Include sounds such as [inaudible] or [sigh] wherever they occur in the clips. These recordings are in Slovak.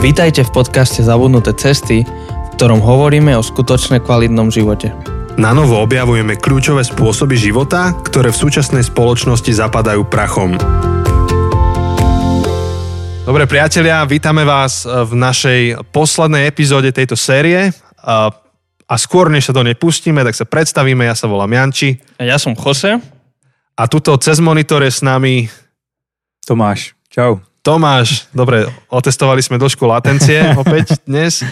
Vítajte v podcaste Zabudnuté cesty, v ktorom hovoríme o skutočne kvalitnom živote. Na novo objavujeme kľúčové spôsoby života, ktoré v súčasnej spoločnosti zapadajú prachom. Dobre priatelia, vítame vás v našej poslednej epizóde tejto série. A skôr, než sa to nepustíme, tak sa predstavíme. Ja sa volám Janči. A ja som Jose. A tuto cez monitor je s nami... Tomáš. Čau. Tomáš, dobre, otestovali sme dĺžku latencie [laughs] opäť dnes.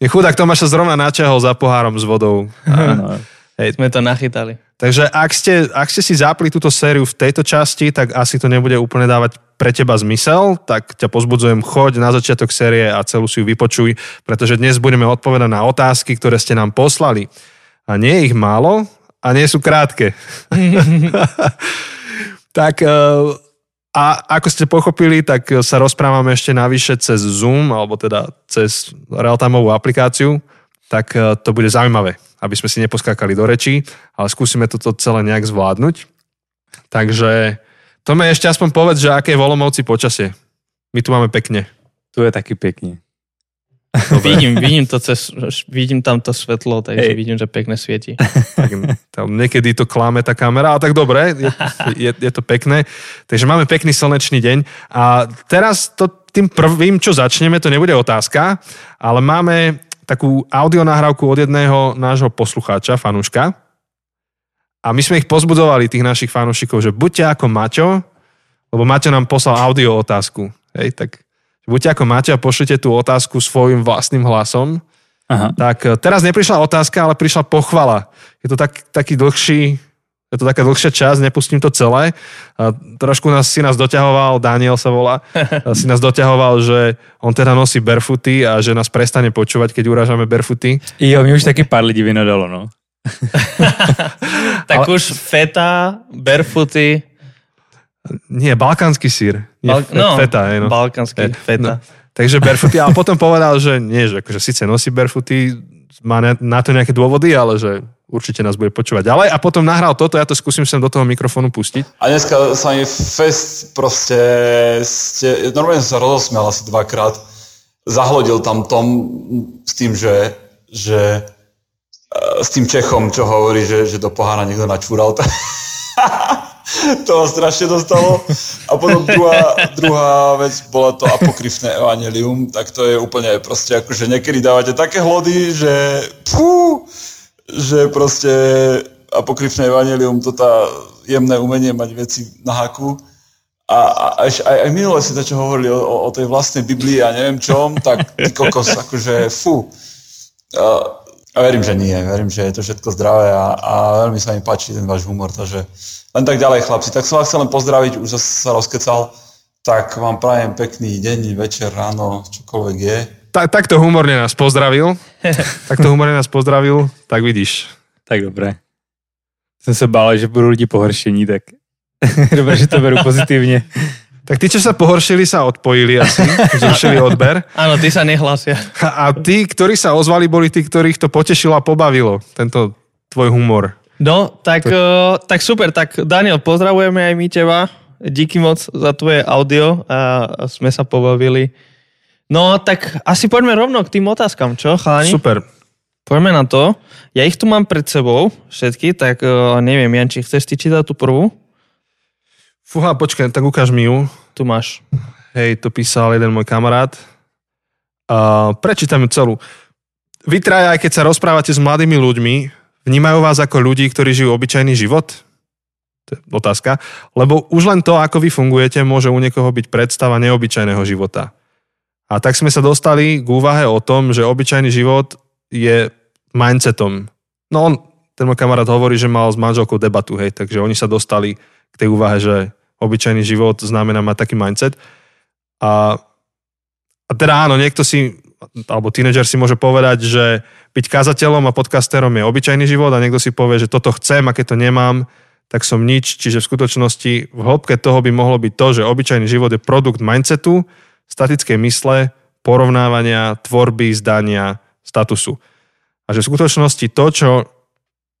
Chudák Tomáš sa zrovna načahol za pohárom s vodou. A, hej, sme to nachytali. Takže ak ste, ak ste si zapli túto sériu v tejto časti, tak asi to nebude úplne dávať pre teba zmysel, tak ťa pozbudzujem, choď na začiatok série a celú si ju vypočuj, pretože dnes budeme odpovedať na otázky, ktoré ste nám poslali. A nie je ich málo a nie sú krátke. [laughs] [laughs] tak uh, a ako ste pochopili, tak sa rozprávame ešte navyše cez Zoom, alebo teda cez real-timeovú aplikáciu, tak e, to bude zaujímavé, aby sme si neposkákali do rečí, ale skúsime toto celé nejak zvládnuť. Takže to mi ešte aspoň povedz, že aké je Volomovci počasie. My tu máme pekne. Tu je taký vidím, vidím, to cez, vidím tam to svetlo, takže Ej. vidím, že pekne svieti. [laughs] Tak, tam niekedy to klame tá kamera, ale tak dobre, je, je, je to pekné. Takže máme pekný slnečný deň. A teraz to, tým prvým, čo začneme, to nebude otázka, ale máme takú audionahrávku od jedného nášho poslucháča, fanúška. A my sme ich pozbudzovali, tých našich fanúšikov, že buďte ako Maťo, lebo Maťo nám poslal audio otázku. Hej, tak buďte ako máte a pošlite tú otázku svojim vlastným hlasom. Aha. Tak e, teraz neprišla otázka, ale prišla pochvala. Je to tak, taký dlhší, je to taká dlhšia časť, nepustím to celé. A trošku nás, si nás doťahoval, Daniel sa volá, [laughs] si nás doťahoval, že on teda nosí barefooty a že nás prestane počúvať, keď urážame barefooty. Jo, mi už taky pár lidí vynadalo, no. [laughs] tak Ale... už feta, barefooty, nie, balkánsky sír. Nie, Bal- no, feta, je, no. balkánsky feta. feta. No. Takže barefooty, ale potom povedal, že nie, že akože síce nosí barefooty, má na to nejaké dôvody, ale že určite nás bude počúvať ďalej. A potom nahral toto, ja to skúsim sem do toho mikrofónu pustiť. A dneska sa mi fest proste, ste, normálne som sa rozosmial asi dvakrát. Zahlodil tam Tom s tým, že, že s tým Čechom, čo hovorí, že, že do pohára niekto načúral. [laughs] [laughs] [laughs] to ma strašne dostalo. A potom druhá, druhá vec bola to apokryfné evanelium, tak to je úplne proste akože niekedy dávate také hlody, že pú, že proste apokryfné evanelium, to tá jemné umenie mať veci na haku. A, a aj, aj, aj minule si to, čo hovorili o, o tej vlastnej Biblii a neviem čom, tak ty kokos, akože fú. A, a verím, že nie. Verím, že je to všetko zdravé a, a veľmi sa mi páči ten váš humor, takže len tak ďalej, chlapci. Tak som vás chcel len pozdraviť, už sa rozkecal. Tak vám prajem pekný deň, večer, ráno, čokoľvek je. Tak, takto humorne nás pozdravil. [laughs] takto humorne nás pozdravil, tak vidíš. Tak dobre. Som sa bál, že budú lidi pohoršení, tak [laughs] dobre, že to berú pozitívne. Tak tí, čo sa pohoršili, sa odpojili asi, [laughs] zrušili odber. Áno, tí sa nehlásia. A, tí, ktorí sa ozvali, boli tí, ktorých to potešilo a pobavilo, tento tvoj humor. No, tak, to... uh, tak super, tak Daniel, pozdravujeme aj my teba. Díky moc za tvoje audio a sme sa pobavili. No, tak asi poďme rovno k tým otázkam, čo, chalani? Super. Poďme na to. Ja ich tu mám pred sebou, všetky, tak uh, neviem, Janči, chceš ty čítať tú prvú? Fúha, počkaj, tak ukáž mi ju. Tu máš. Hej, to písal jeden môj kamarát. Uh, prečítam ju celú. Vy traja, aj keď sa rozprávate s mladými ľuďmi, Vnímajú vás ako ľudí, ktorí žijú obyčajný život? To je otázka. Lebo už len to, ako vy fungujete, môže u niekoho byť predstava neobyčajného života. A tak sme sa dostali k úvahe o tom, že obyčajný život je mindsetom. No on, ten môj kamarát hovorí, že mal s manželkou debatu, hej, takže oni sa dostali k tej úvahe, že obyčajný život znamená mať taký mindset. A, a teda áno, niekto si alebo tínedžer si môže povedať, že byť kazateľom a podcasterom je obyčajný život a niekto si povie, že toto chcem a keď to nemám, tak som nič. Čiže v skutočnosti v hĺbke toho by mohlo byť to, že obyčajný život je produkt mindsetu, statickej mysle, porovnávania, tvorby, zdania, statusu. A že v skutočnosti to, čo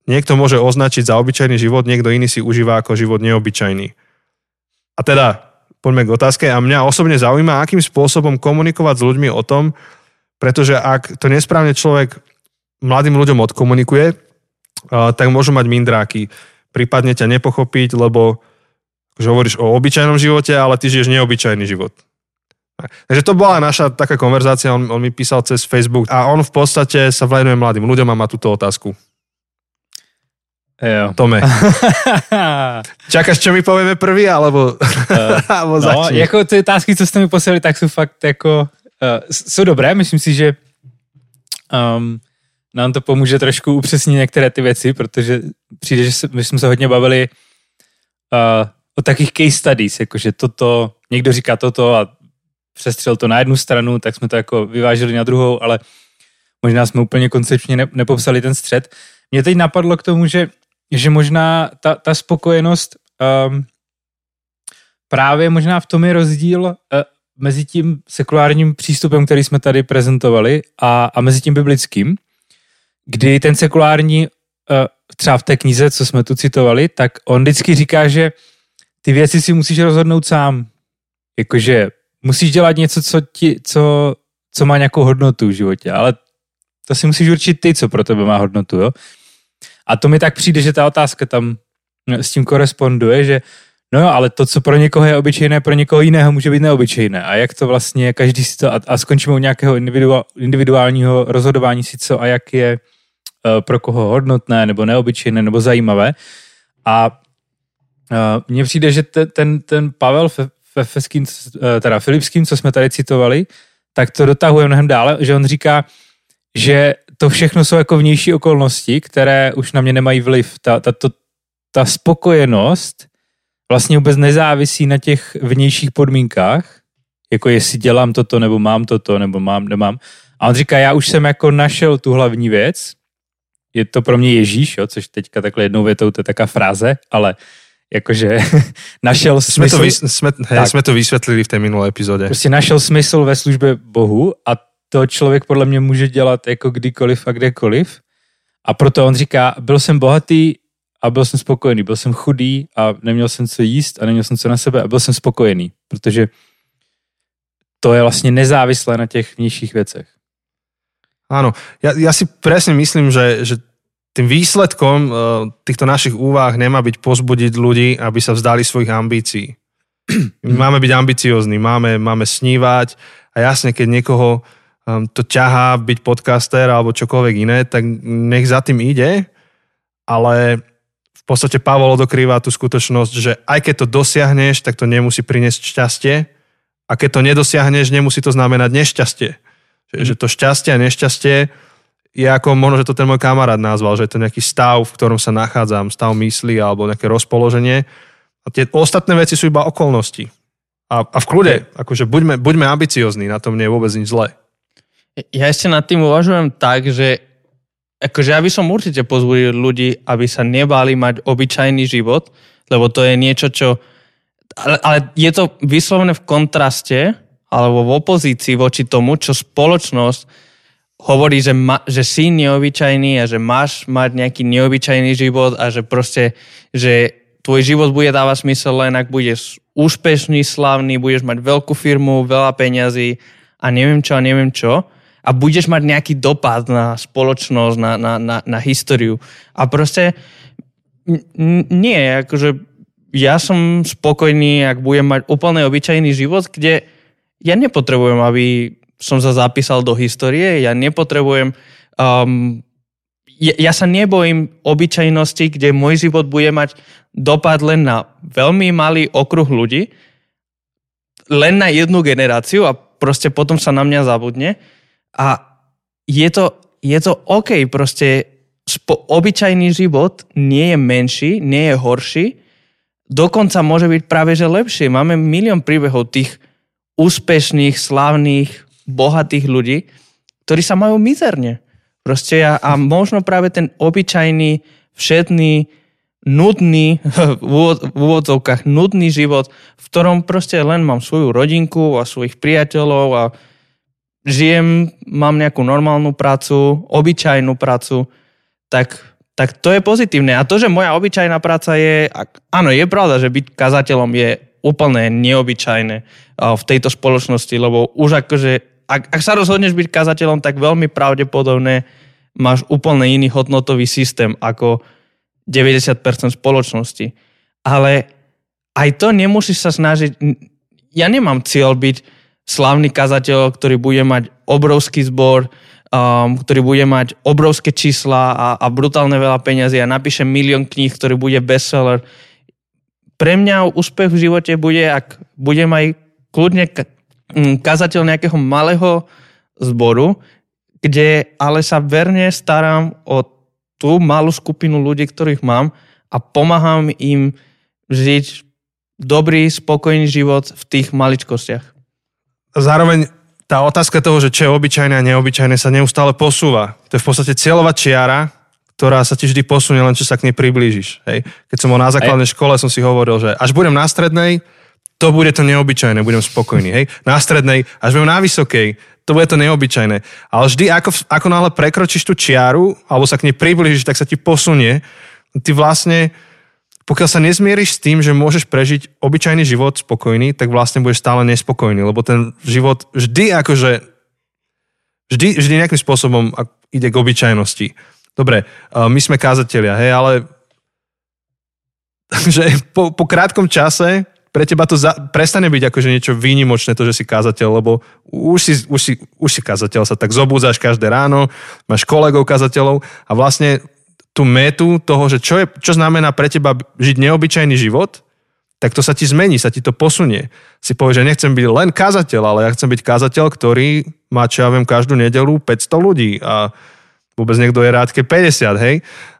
niekto môže označiť za obyčajný život, niekto iný si užíva ako život neobyčajný. A teda poďme k otázke. A mňa osobne zaujíma, akým spôsobom komunikovať s ľuďmi o tom, pretože ak to nesprávne človek mladým ľuďom odkomunikuje, tak môžu mať mindráky. Prípadne ťa nepochopiť, lebo že hovoríš o obyčajnom živote, ale ty žiješ neobyčajný život. Takže to bola naša taká konverzácia, on, on mi písal cez Facebook a on v podstate sa venuje mladým ľuďom a má túto otázku. Jo. Tome. [laughs] Čakáš, čo mi povieme prvý, alebo, uh, [laughs] alebo no, jako ty otázky, co jste mi poslali, tak jsou fakt jako, uh, jsou dobré, myslím si, že um, nám to pomůže trošku upřesnit některé ty věci, protože přijde, že my jsme se hodně bavili uh, o takých case studies, jakože toto, někdo říká toto a přestřel to na jednu stranu, tak jsme to jako vyvážili na druhou, ale možná jsme úplně koncepčně ne, nepopsali ten střed. Mě teď napadlo k tomu, že, že možná ta, ta spokojenost um, právě možná v tom je rozdíl uh, mezi tím sekulárním přístupem, který jsme tady prezentovali a, a mezi tím biblickým, kdy ten sekulární, uh, třeba v té knize, co jsme tu citovali, tak on vždycky říká, že ty věci si musíš rozhodnout sám. Jakože musíš dělat něco, co, ti, co, co má nějakou hodnotu v životě, ale to si musíš určit ty, co pro tebe má hodnotu, jo. A to mi tak přijde, že ta otázka tam s tím koresponduje, že no jo, ale to, co pro někoho je obyčejné, pro někoho jiného může být neobyčejné. A jak to vlastně, každý si to, a, a skončíme u nějakého individuál, individuálního rozhodování si co a jak je uh, pro koho hodnotné, nebo neobyčejné, nebo zajímavé. A uh, mně přijde, že te, ten, ten Pavel ve Feským, eh, teda Filipským, co jsme tady citovali, tak to dotahuje mnohem dále, že on říká, že to všechno jsou jako vnější okolnosti, které už na mě nemají vliv. Ta, ta, to, ta spokojenost vlastně vůbec nezávisí na těch vnějších podmínkách, jako jestli dělám toto, nebo mám toto, nebo mám, nemám. A on říká, já už jsem jako našel tu hlavní věc, je to pro mě Ježíš, jo, což teďka takhle jednou větou, to je taká fráze, ale jakože [laughs] našel smysl. Jsme to, vys, jsme, hej, jsme to vysvětlili v té minulé epizodě. Prostě našel smysl ve službě Bohu a to člověk podle mě může dělat jako kdykoliv a kdekoliv. A proto on říká, byl jsem bohatý a byl jsem spokojený. Byl jsem chudý a neměl jsem co jíst a neměl jsem co na sebe a byl jsem spokojený. Protože to je vlastně nezávislé na těch vnějších věcech. Áno, ja, ja si presne myslím, že, že tým výsledkom uh, týchto našich úvah nemá byť pozbudiť ľudí, aby sa vzdali svojich ambícií. My [clears throat] máme byť ambiciózni, máme, máme snívať a jasne, keď niekoho um, to ťahá byť podcaster alebo čokoľvek iné, tak nech za tým ide, ale v podstate Pavol odokrýva tú skutočnosť, že aj keď to dosiahneš, tak to nemusí priniesť šťastie a keď to nedosiahneš, nemusí to znamenať nešťastie. Že, že to šťastie a nešťastie je ako možno, že to ten môj kamarát nazval, že je to nejaký stav, v ktorom sa nachádzam, stav mysli alebo nejaké rozpoloženie. A tie ostatné veci sú iba okolnosti. A, a v kľude, akože buďme, buďme ambiciozni, na tom nie je vôbec nič zlé. Ja ešte nad tým uvažujem tak, že akože ja by som určite pozbudil ľudí, aby sa nebáli mať obyčajný život, lebo to je niečo, čo... Ale, ale je to vyslovene v kontraste alebo v opozícii voči tomu, čo spoločnosť hovorí, že, ma, že si neobyčajný a že máš mať nejaký neobyčajný život a že proste, že tvoj život bude dávať smysel len ak budeš úspešný, slavný, budeš mať veľkú firmu, veľa peňazí a neviem čo a neviem čo a budeš mať nejaký dopad na spoločnosť, na, na, na, na históriu. A proste nie, akože ja som spokojný, ak budem mať úplne obyčajný život, kde ja nepotrebujem, aby som sa zapísal do histórie, ja nepotrebujem, um, ja, ja sa nebojím obyčajnosti, kde môj život bude mať dopad len na veľmi malý okruh ľudí, len na jednu generáciu a proste potom sa na mňa zabudne. A je to, je to OK, proste spo, obyčajný život nie je menší, nie je horší, dokonca môže byť práve že lepšie. Máme milión príbehov tých úspešných, slavných, bohatých ľudí, ktorí sa majú mizerne. Proste ja, a možno práve ten obyčajný, všetný, nudný, [laughs] v úvodzovkách nudný život, v ktorom proste len mám svoju rodinku a svojich priateľov a žijem, mám nejakú normálnu prácu, obyčajnú prácu, tak, tak to je pozitívne. A to, že moja obyčajná práca je, áno, je pravda, že byť kazateľom je úplne neobyčajné v tejto spoločnosti, lebo už akože, ak, ak sa rozhodneš byť kazateľom, tak veľmi pravdepodobne máš úplne iný hodnotový systém ako 90% spoločnosti. Ale aj to nemusíš sa snažiť, ja nemám cieľ byť slavný kazateľ, ktorý bude mať obrovský zbor, um, ktorý bude mať obrovské čísla a, a brutálne veľa peňazí a napíše milión kníh, ktorý bude bestseller. Pre mňa úspech v živote bude, ak budem aj kľudne mm, kazateľ nejakého malého zboru, kde ale sa verne starám o tú malú skupinu ľudí, ktorých mám a pomáham im žiť dobrý, spokojný život v tých maličkostiach. Zároveň tá otázka toho, že čo je obyčajné a neobyčajné sa neustále posúva. To je v podstate cieľová čiara, ktorá sa ti vždy posunie, len čo sa k nej priblížiš. Hej. Keď som bol na základnej škole, som si hovoril, že až budem na strednej, to bude to neobyčajné, budem spokojný. Hej. Na strednej, až budem na vysokej, to bude to neobyčajné. Ale vždy, ako, ako náhle prekročíš tú čiaru, alebo sa k nej priblížiš, tak sa ti posunie. Ty vlastne, pokiaľ sa nezmieríš s tým, že môžeš prežiť obyčajný život spokojný, tak vlastne budeš stále nespokojný, lebo ten život vždy akože vždy, vždy nejakým spôsobom ide k obyčajnosti. Dobre, my sme kázatelia, hej, ale [laughs] že po, po krátkom čase pre teba to za, prestane byť akože niečo výnimočné, to, že si kázateľ, lebo už si, už si, už si kázateľ, sa tak zobúdzaš každé ráno, máš kolegov kázateľov a vlastne tú metu toho, že čo, je, čo znamená pre teba žiť neobyčajný život, tak to sa ti zmení, sa ti to posunie. Si povieš, že nechcem byť len kázateľ, ale ja chcem byť kázateľ, ktorý má, čo ja viem, každú nedelu 500 ľudí a vôbec niekto je rád, keď 50, hej?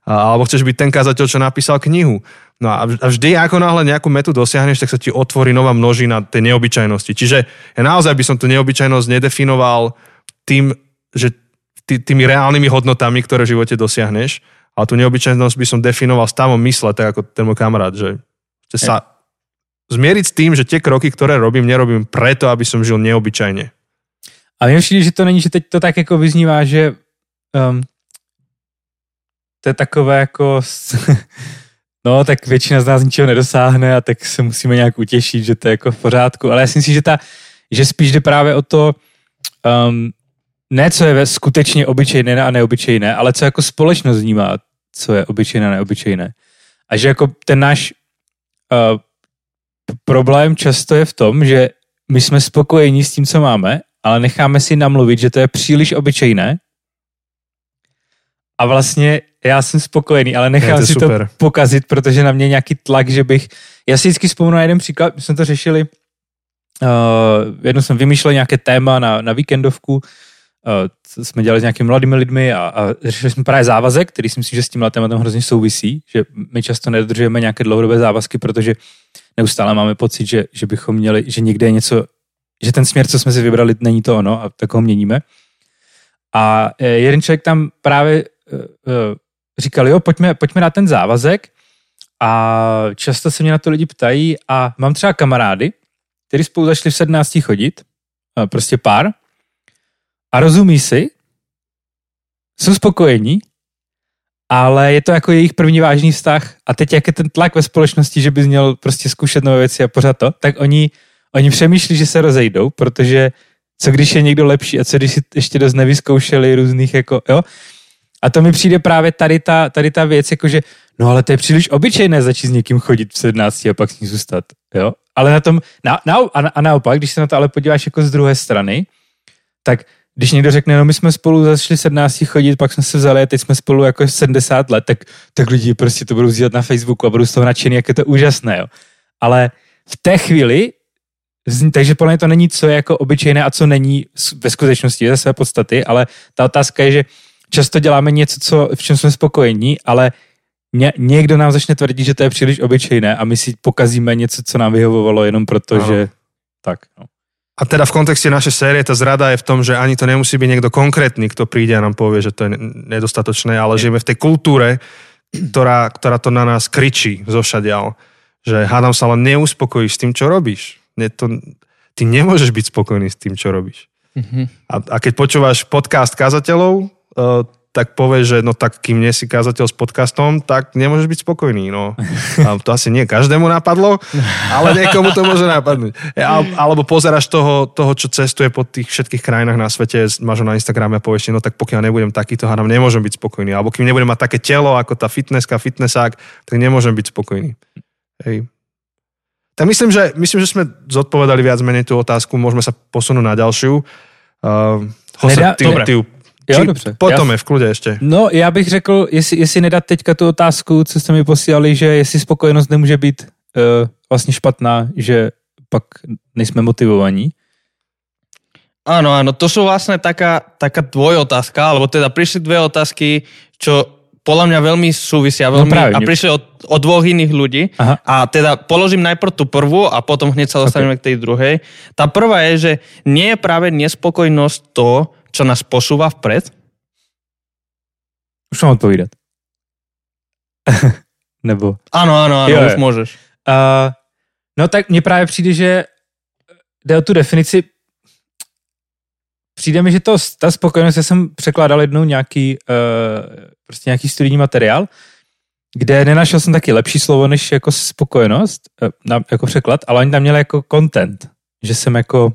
A, alebo chceš byť ten kázateľ, čo napísal knihu. No a vždy, ako náhle nejakú metu dosiahneš, tak sa ti otvorí nová množina tej neobyčajnosti. Čiže ja naozaj by som tú neobyčajnosť nedefinoval tým, že tý, tými reálnymi hodnotami, ktoré v živote dosiahneš, ale tú neobyčajnosť by som definoval stavom mysle, tak ako ten môj kamarát, že sa zmieriť s tým, že tie kroky, ktoré robím, nerobím preto, aby som žil neobyčajne. Ale mně že to není, že teď to tak jako vyznívá, že um, to je takové jako [laughs] no tak většina z nás ničeho nedosáhne a tak se musíme nějak utěšit, že to je jako v pořádku. Ale já si myslím, že, ta, že spíš jde právě o to, um, ne co je skutečně obyčejné a neobyčejné, ale co jako společnost vnímá, co je obyčejné a neobyčejné. A že jako ten náš uh, problém často je v tom, že my jsme spokojení s tím, co máme, ale necháme si namluvit, že to je příliš obyčejné a vlastně já jsem spokojený, ale nechám to si super. to pokazit, protože na mě nějaký tlak, že bych... Já si vždycky vzpomenu na jeden příklad, my jsme to řešili, uh, jednou jsem vymýšlel nějaké téma na, na víkendovku, jsme dělali s nějakými mladými lidmi a, a řešili jsme právě závazek, který si myslím, že s tím tématem hrozně souvisí, že my často nedodržujeme nějaké dlouhodobé závazky, protože neustále máme pocit, že, že bychom měli, že někde je něco, že ten směr, co jsme si vybrali, není to ono a tak ho měníme. A eh, jeden člověk tam právě říkali, jo, pojďme, pojďme na ten závazek a často se mě na to lidi ptají a mám třeba kamarády, kteří spolu začali v 17 chodit, prostě pár, a rozumí si, jsou spokojení, ale je to jako jejich první vážný vztah a teď jak je ten tlak ve společnosti, že bys měl prostě zkoušet nové věci a pořád to, tak oni, oni přemýšlí, že se rozejdou, protože co když je někdo lepší a co když si ještě dost nevyzkoušeli různých jako, jo, a to mi přijde právě tady ta, tady ta věc, jakože, no ale to je příliš obyčejné začít s někým chodit v 17 a pak s ní zůstat, jo. Ale na tom, na, na, a, a naopak, když se na to ale podíváš jako z druhé strany, tak když někdo řekne, no my jsme spolu začali 17 chodit, pak jsme se vzali a teď jsme spolu jako 70 let, tak, tak lidi prostě to budou vzít na Facebooku a budou z toho nadšený, jak je to úžasné, jo. Ale v té chvíli, takže podle mě to není, co je jako obyčejné a co není ve skutečnosti ze své podstaty, ale ta otázka je, že často děláme něco, co, v čem jsme spokojení, ale ně, někdo nám začne tvrdit, že to je příliš obyčejné a my si pokazíme něco, co nám vyhovovalo jenom proto, ano. že tak. No. A teda v kontexte našej série tá zrada je v tom, že ani to nemusí byť niekto konkrétny, kto príde a nám povie, že to je nedostatočné, ale žijeme v tej kultúre, ktorá, ktorá to na nás kričí zošadial. Že hádam sa, len neuspokojíš s tým, čo robíš. Ne, to, ty nemôžeš byť spokojný s tým, čo robíš. Mm-hmm. A, a keď počúvaš podcast kazateľov, Eh, tak povie, že no tak kým nie si kázateľ s podcastom, tak nemôžeš byť spokojný. No. A to asi nie každému napadlo, ale niekomu to môže napadnúť. Alebo pozeráš toho, toho, čo cestuje po tých všetkých krajinách na svete, máš ho na Instagrame a povieš, no tak pokiaľ nebudem takýto hádam, nemôžem byť spokojný. Alebo kým nebudem mať také telo ako tá fitnesska, fitnessák, tak nemôžem byť spokojný. Hej. Tak myslím že, myslím, že sme zodpovedali viac menej tú otázku, môžeme sa posunúť na ďalšiu. Uh, Jose, ty, dobre. ty, Jo, či, dobře. Potom Já- je v kľude ešte. No, já bych řekl, jestli, jestli nedat teďka tu otázku, co jste mi posílali, že jestli spokojenost nemůže být uh, vlastně špatná, že pak nejsme motivovaní. Áno, áno, to sú vlastne taká, taká dvojotázka, alebo teda prišli dve otázky, čo podľa mňa veľmi súvisia veľmi, No práve, a prišli od, od dvoch iných ľudí. Aha. A teda položím najprv tú prvú a potom hneď sa dostaneme k tej druhej. Tá prvá je, že nie je práve nespokojnosť to, čo nás posúva vpred? Už mám odpovídat. [laughs] Nebo... Áno, Jo, jo. už môžeš. Uh, no tak mně právě přijde, že jde o tu definici. Přijde mi, že to, ta spokojenost, já jsem překládal jednou nějaký, uh, prostě nějaký studijní materiál, kde nenašel jsem taky lepší slovo než jako spokojenost, uh, na, jako překlad, ale oni tam měli jako content, že jsem jako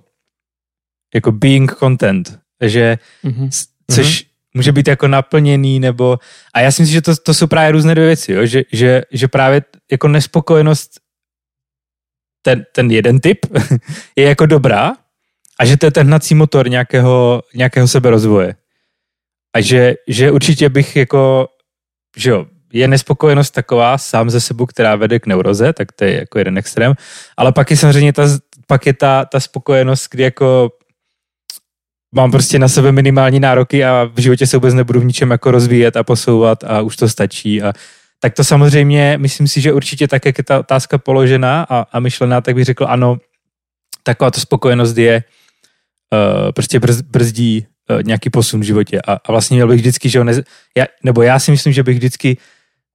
jako being content, že Mhm. c- což může být jako naplněný, nebo a já si myslím, že to, to jsou právě různé dvě věci, jo? Že, že, že právě jako nespokojenost ten, ten jeden typ [laughs] je jako dobrá a že to je ten hnací motor nějakého, nějakého seberozvoje. A že, že určitě bych jako, že jo, je nespokojenost taková sám ze sebou, která vede k neuroze, tak to je jako jeden extrém, ale pak je samozřejmě ta, pak je ta, ta spokojenost, kdy jako mám prostě na sebe minimální nároky a v životě se vůbec nebudu v ničem jako rozvíjet a posouvat a už to stačí. A tak to samozřejmě, myslím si, že určitě tak, jak je ta otázka položená a, a myšlená, tak bych řekl ano, taková to spokojenost je uh, prostě brz, brzdí uh, nějaký posun v životě. A, a vlastně měl bych vždycky, že ho nez, já, nebo já si myslím, že bych vždycky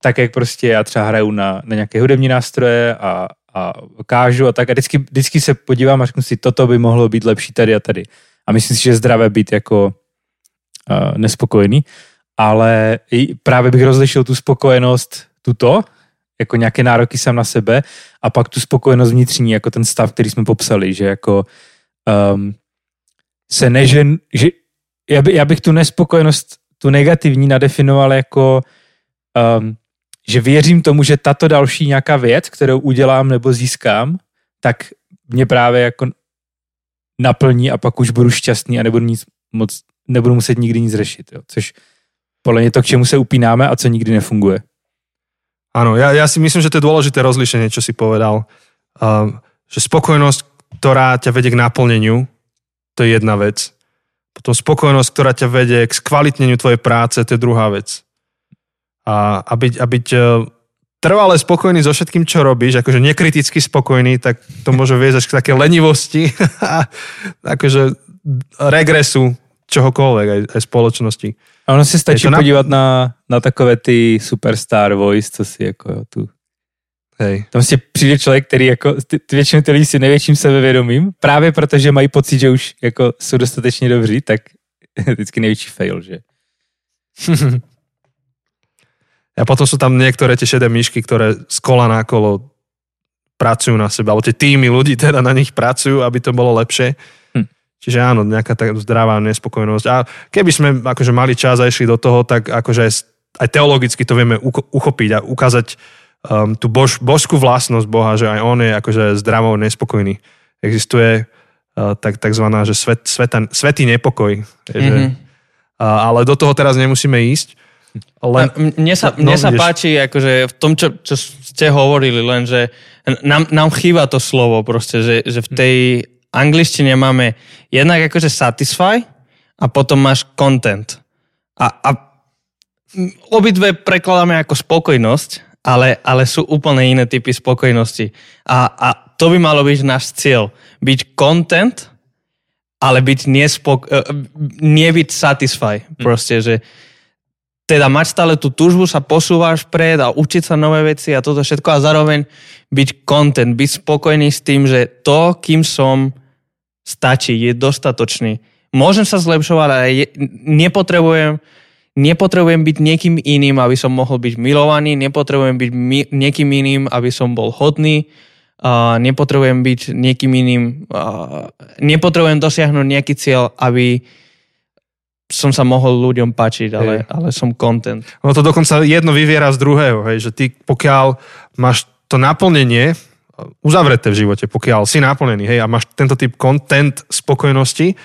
tak, jak prostě já třeba hraju na, na nějaké hudební nástroje a, a kážu a tak. A vždycky, vždycky se podívám a řeknu si, toto by mohlo být lepší tady a tady. A myslím si, že zdravé být jako uh, nespokojený, ale právě bych rozlišil tu spokojenost tuto, jako nějaké nároky sám na sebe a pak tu spokojenost vnitřní, jako ten stav, který jsme popsali, že jako um, se nežen, že já, by, já bych tu nespokojenost, tu negativní nadefinoval jako um, že věřím tomu, že tato další nějaká věc, kterou udělám nebo získám, tak mě právě jako naplní a pak už budu šťastný a nebudu nic moc, nebudu muset nikdy nic řešit, jo. což podle mě to, k čemu se upínáme a co nikdy nefunguje. Áno, ja, ja si myslím, že to je dôležité rozlišenie, čo si povedal. Uh, že spokojnosť, ktorá ťa vedie k naplneniu, to je jedna vec. Potom spokojnosť, ktorá ťa vedie k skvalitneniu tvojej práce, to je druhá vec. A, a byť, a byť uh, trvale spokojný so všetkým, čo robíš, akože nekriticky spokojný, tak to môže viesť až k také lenivosti [laughs] a akože regresu čohokoľvek, aj, aj spoločnosti. A ono se stačí na- podívat na, na takové ty superstar voice, co si jako tu Hej. Tam si přijde člověk, který jako, ty, ty většinou ty lidi si největším sebevědomím, právě protože mají pocit, že už jako jsou dostatečně dobří, tak [laughs] vždycky největší fail, že? [laughs] A potom sú tam niektoré tie šedé myšky, ktoré z kola na kolo pracujú na sebe, alebo tie týmy ľudí teda na nich pracujú, aby to bolo lepšie. Hm. Čiže áno, nejaká tak zdravá nespokojnosť. A keby sme akože mali čas a išli do toho, tak akože aj, aj teologicky to vieme uchopiť a ukázať um, tú bož, božskú vlastnosť Boha, že aj on je akože zdravo nespokojný. Existuje uh, tak, takzvaná, že svet, sveta, svetý nepokoj. Mm-hmm. Že, uh, ale do toho teraz nemusíme ísť. Len, Mne sa, No, mne sa páči akože v tom, čo, čo ste hovorili, len že nám, nám chýba to slovo proste, že, že v tej angličtine máme jednak akože satisfy a potom máš content. A, a obidve prekladáme ako spokojnosť, ale, ale sú úplne iné typy spokojnosti. A, a to by malo byť náš cieľ. Byť content, ale byť nespok- eh, nie byť satisfy. Proste, že teda mať stále tú túžbu, sa posúvaš pred a učiť sa nové veci a toto všetko a zároveň byť content, byť spokojný s tým, že to, kým som, stačí, je dostatočný. Môžem sa zlepšovať, ale je, nepotrebujem nepotrebujem byť niekým iným, aby som mohol byť milovaný, nepotrebujem byť mi- niekým iným, aby som bol hodný, uh, nepotrebujem byť niekým iným, uh, nepotrebujem dosiahnuť nejaký cieľ, aby som sa mohol ľuďom páčiť, ale, ale som content. Ono to dokonca jedno vyviera z druhého, hej, že ty pokiaľ máš to naplnenie uzavreté v živote, pokiaľ si naplnený, hej, a máš tento typ content spokojnosti,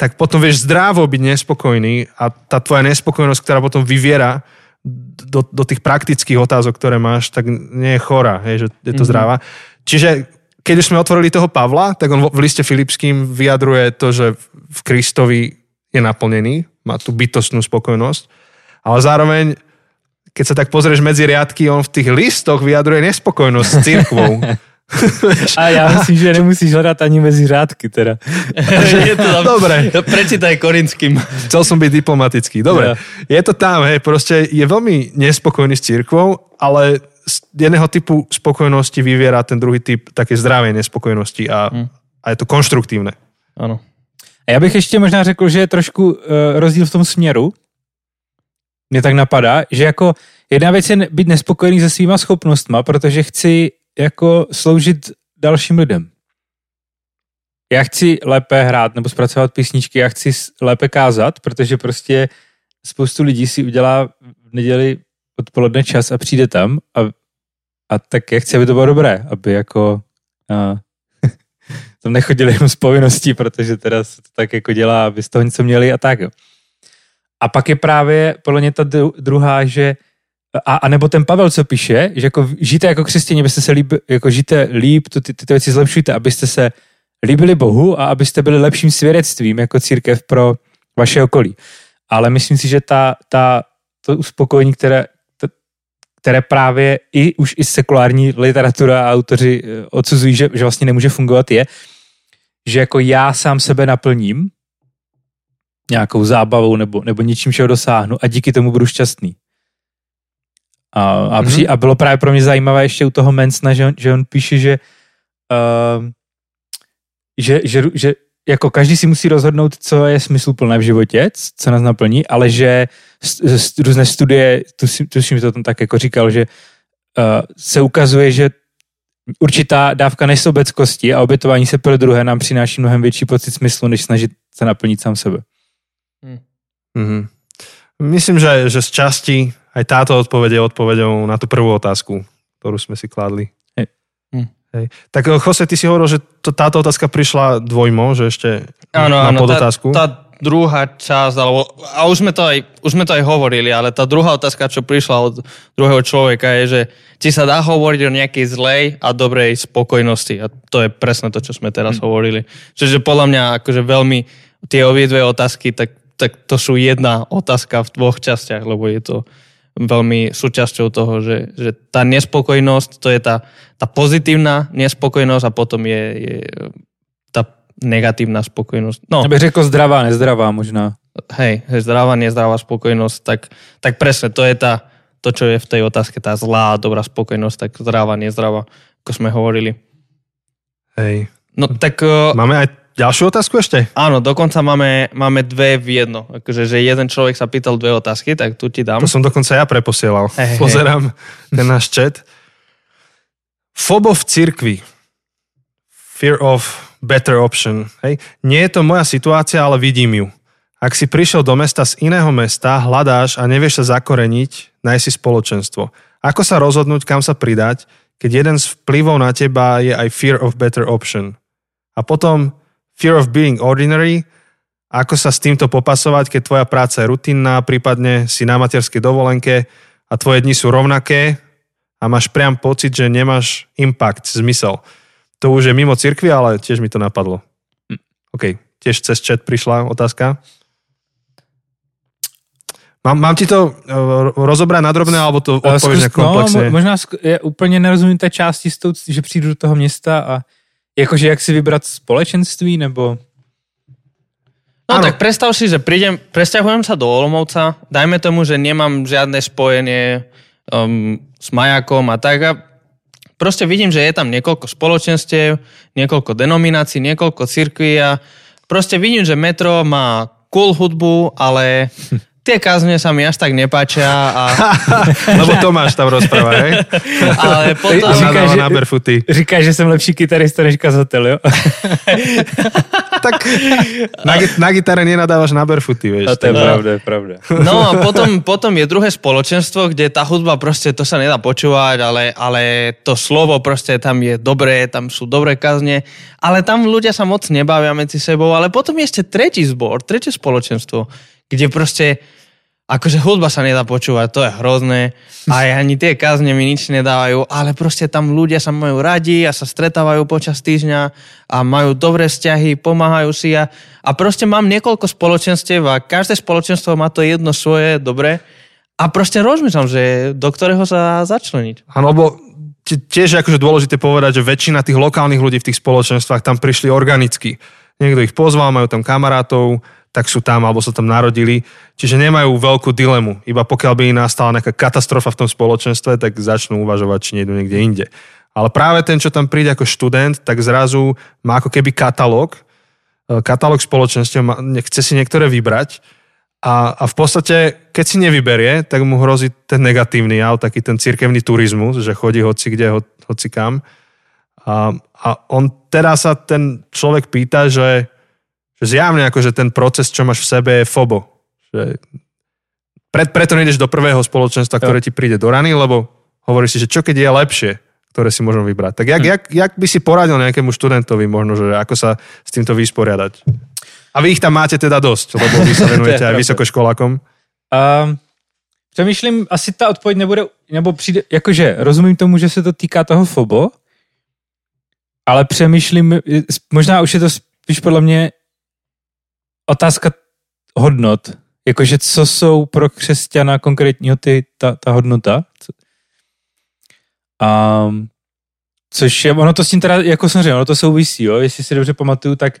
tak potom vieš zdravo byť nespokojný a tá tvoja nespokojnosť, ktorá potom vyviera do, do tých praktických otázok, ktoré máš, tak nie je chora, hej, že je to mm-hmm. zdravá. Čiže keď už sme otvorili toho Pavla, tak on v liste Filipským vyjadruje to, že v Kristovi je naplnený, má tú bytostnú spokojnosť, ale zároveň keď sa tak pozrieš medzi riadky, on v tých listoch vyjadruje nespokojnosť s církvou. [laughs] A ja myslím, že nemusíš hľadať ani medzi řádky teda. [laughs] je to tam, Dobre. Prečítaj korinským. Chcel som byť diplomatický. Dobre, Ja. je to tam, hej, proste je veľmi nespokojný s církvou, ale z jedného typu spokojnosti vyviera ten druhý typ také zdravej nespokojnosti a, Hm. a je to konštruktívne. Áno. A já bych ještě možná řekl, že je trošku uh, rozdíl v tom směru. Mě tak napadá, že jako jedna věc je být nespokojený se svýma schopnostma, protože chci jako sloužit dalším lidem. Já chci lépe hrát nebo zpracovat písničky, já chci lépe kázat, protože prostě spoustu lidí si udělá v neděli odpoledne čas a přijde tam a, a tak já chci, aby to bylo dobré, aby jako uh, tam nechodili jenom z povinností, protože teda se to tak jako dělá, aby z toho něco měli a tak. A pak je právě podle mě ta dru- druhá, že a, a nebo ten Pavel, co píše, že jako žijte jako křesťané, abyste se líb, jako žijte líp, to, ty, tyto věci zlepšujte, abyste se líbili Bohu a abyste byli lepším svědectvím jako církev pro vaše okolí. Ale myslím si, že ta, ta, to uspokojení, které, které právě i už i sekulární literatura a autoři eh, odsuzují, že, že vlastně nemůže fungovat, je, že jako já sám sebe naplním nějakou zábavou nebo, nebo něčím, čeho dosáhnu a díky tomu budu šťastný. A, a, při, a bylo právě pro mě zajímavé ještě u toho Mansona, že on, že on píše, že, uh, že, že, že jako každý si musí rozhodnout, co je smysluplné v životě, co nás naplní, ale že různé studie, tuším, to tam tak jako říkal, že uh, se ukazuje, že určitá dávka nesobeckosti a obětování se pro druhé nám přináší mnohem větší pocit smyslu, než snažit se naplnit sám sebe. Mhm. Myslím, že, že z časti aj táto odpoveď je odpoveďou na tú prvú otázku, ktorú sme si kladli. Hej. Hm. Hej. Tak eh, Jose, ty si hovoril, že to, táto otázka prišla dvojmo, že ešte Áno, na tá, podotázku. tá druhá časť, alebo, a už sme, to aj, už sme to aj hovorili, ale tá druhá otázka, čo prišla od druhého človeka je, že či sa dá hovoriť o nejakej zlej a dobrej spokojnosti. A to je presne to, čo sme teraz Hm. hovorili. Čiže podľa mňa akože veľmi tie obidve otázky, tak, tak to sú jedna otázka v dvoch častiach, lebo je to veľmi súčasťou toho, že, že tá nespokojnosť, to je tá, tá pozitívna nespokojnosť a potom je, je tá negatívna spokojnosť. No, Já bych řekl zdravá, nezdravá možná. hej, zdravá, nezdravá spokojnosť, tak, tak presne to je tá, to, čo je v tej otázke, tá zlá dobrá spokojnosť, tak zdravá, nezdravá, ako sme hovorili. Hej. No tak uh, Máme aj ďalšiu otázku ešte? áno, dokonca máme, máme dve v jedno. Akože, že jeden človek sa pýtal dve otázky, tak tu ti dám. To som dokonca ja preposielal. Hej. Pozerám ten náš chat. Fobo v cirkvi. Fear of better option. Hej. Nie je to moja situácia, ale vidím ju. Ak si prišiel do mesta z iného mesta, hľadáš a nevieš sa zakoreniť, nájsi si spoločenstvo. Ako sa rozhodnúť, kam sa pridať, keď jeden z vplyvov na teba je aj fear of better option. A potom fear of being ordinary, ako sa s týmto popasovať, keď tvoja práca je rutinná, prípadne si na materskej dovolenke a tvoje dni sú rovnaké a máš priam pocit, že nemáš impact, zmysel. To už je mimo cirkvi, ale tiež mi to napadlo. OK, tiež cez chat prišla otázka. Mám, mám ti to uh, rozobrať na drobné, alebo to Eh, odpovieš nejak komplexne? no, mo- možná sk- já úplně nerozumím té části s tou, že přijdu do toho města a jakože jak si vybrat společenství, nebo... No Áno. tak predstav si, že prídem, presťahujem sa do Olomouca, dajme tomu, že nemám žiadne spojenie um, s majakom a tak a proste vidím, že je tam niekoľko spoločenstiev, niekoľko denominácií, niekoľko cirkví a proste vidím, že metro má cool hudbu, ale [laughs] tie kazne sa mi až tak nepáčia a, [laughs] Lebo Tomáš tam rozpráva, hej? [laughs] ale potom... A Říká, že- barefooty. Říkáš, že jsem lepší kytarista než kazatel, jo? [laughs] Tak na, na gitare nenadávaš na barefooty, vieš. A to je tak- pravda, je pravda. No a potom, potom je druhé spoločenstvo, kde tá hudba proste, to sa nedá počúvať, ale, ale to slovo proste tam je dobré, tam sú dobré kazne, ale tam ľudia sa moc nebavia medzi sebou, ale potom je ešte tretí zbor, tretie spoločenstvo, kde proste akože hudba sa nedá počúvať, to je hrozné, a ani tie kazne mi nič nedávajú, ale proste tam ľudia sa majú radi a sa stretávajú počas týždňa a majú dobré vzťahy, pomáhajú si a, a proste mám niekoľko spoločenstiev a každé spoločenstvo má to jedno svoje dobré a proste rozmýšľam, že do ktorého sa začleniť. Áno, lebo tiež je akože dôležité povedať, že väčšina tých lokálnych ľudí v tých spoločenstvách tam prišli organicky. Niekto ich pozval, majú tam kamarátov, tak sú tam, alebo sa tam narodili. Čiže nemajú veľkú dilemu. Iba pokiaľ by nastala nejaká katastrofa v tom spoločenstve, tak začnú uvažovať, či nejdu niekde inde. Ale práve ten, čo tam príde ako študent, tak zrazu má ako keby katalóg, e, katalóg spoločenstiev, chce si niektoré vybrať a, a v podstate, keď si nevyberie, tak mu hrozí ten negatívny jav, taký ten cirkevný turizmus, že chodí hoci kde, ho, hoci kam. A, a on teda sa ten človek pýta, že, že zjavne akože ten proces, čo máš v sebe, je fobo. Že pre, preto nejdeš do prvého spoločenstva, ktoré ti príde do rany, lebo hovoríš si, že čo keď je lepšie, ktoré si môžem vybrať. Tak jak, jak, jak by si poradil nejakému študentovi možno, že ako sa s týmto vysporiadať? A vy ich tam máte teda dosť, lebo vy sa [laughs] venujete aj vysokoškolákom. Um, přemýšlím, asi ta odpověď nebude, nebo přijde, jakože rozumím tomu, že se to týká toho FOBO, ale přemýšlím, možná už je to spíš podle mě otázka hodnot. Jakože co jsou pro křesťana konkrétního ty, ta, ta hodnota. Um, což je, ono to s tím teda, jako jsem řekl, ono to souvisí, jo? jestli si dobře pamatuju, tak,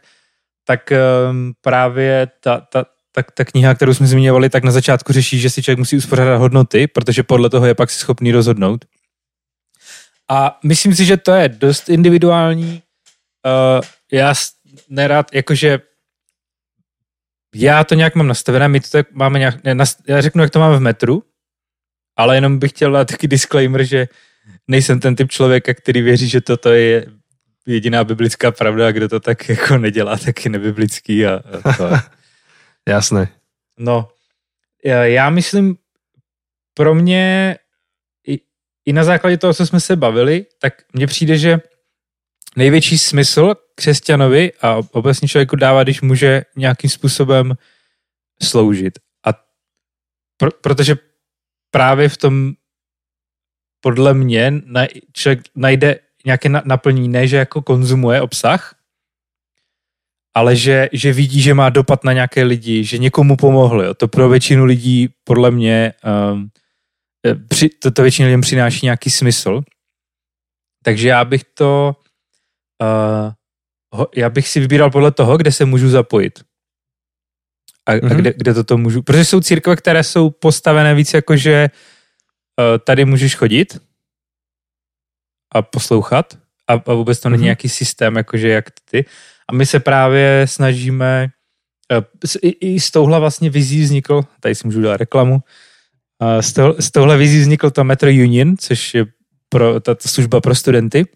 tak um, právě ta, ta, tak ta kniha, kterou jsme zmiňovali, tak na začátku řeší, že si člověk musí uspořádat hodnoty, protože podle toho je pak si schopný rozhodnout. A myslím si, že to je dost individuální. Uh, já nerad, jakože já to nějak mám nastavené, my to tak máme nějak, ne, nas, já řeknu, jak to máme v metru, ale jenom bych chtěl dát taky disclaimer, že nejsem ten typ člověka, který věří, že toto je jediná biblická pravda a kdo to tak jako nedělá, tak je nebiblický a, a to. [laughs] Jasné. No, já já myslím, pro mě i, i na základě toho, co jsme se bavili, tak mně přijde, že největší smysl křesťanovi a obecně člověku dává, když může nějakým způsobem sloužit. A pro, protože právě v tom podle mě na, člověk najde nějaké na, naplnění, ne že jako konzumuje obsah, ale že, že vidí, že má dopad na nějaké lidi, že někomu pomohl. Jo. To pro většinu lidí, podle mě, um, při, to, to většině lidem přináší nějaký smysl. Takže já bych to, ho, já bych si vybíral podle toho, kde se můžu zapojit. A, mm-hmm. a Mhm. kde, kde toto můžu. Protože jsou církve, které jsou postavené víc jako, že uh, tady můžeš chodit a poslouchat a, a vůbec to není Mhm. nějaký systém, jakože jak ty. A my se právě snažíme, eh, s- i, i s touhle vlastně vizí vznikl, tady si můžu dát reklamu, eh, s, tohle, s touhle vizí vznikl to Metro Union, což je pro, ta, ta služba pro studenty,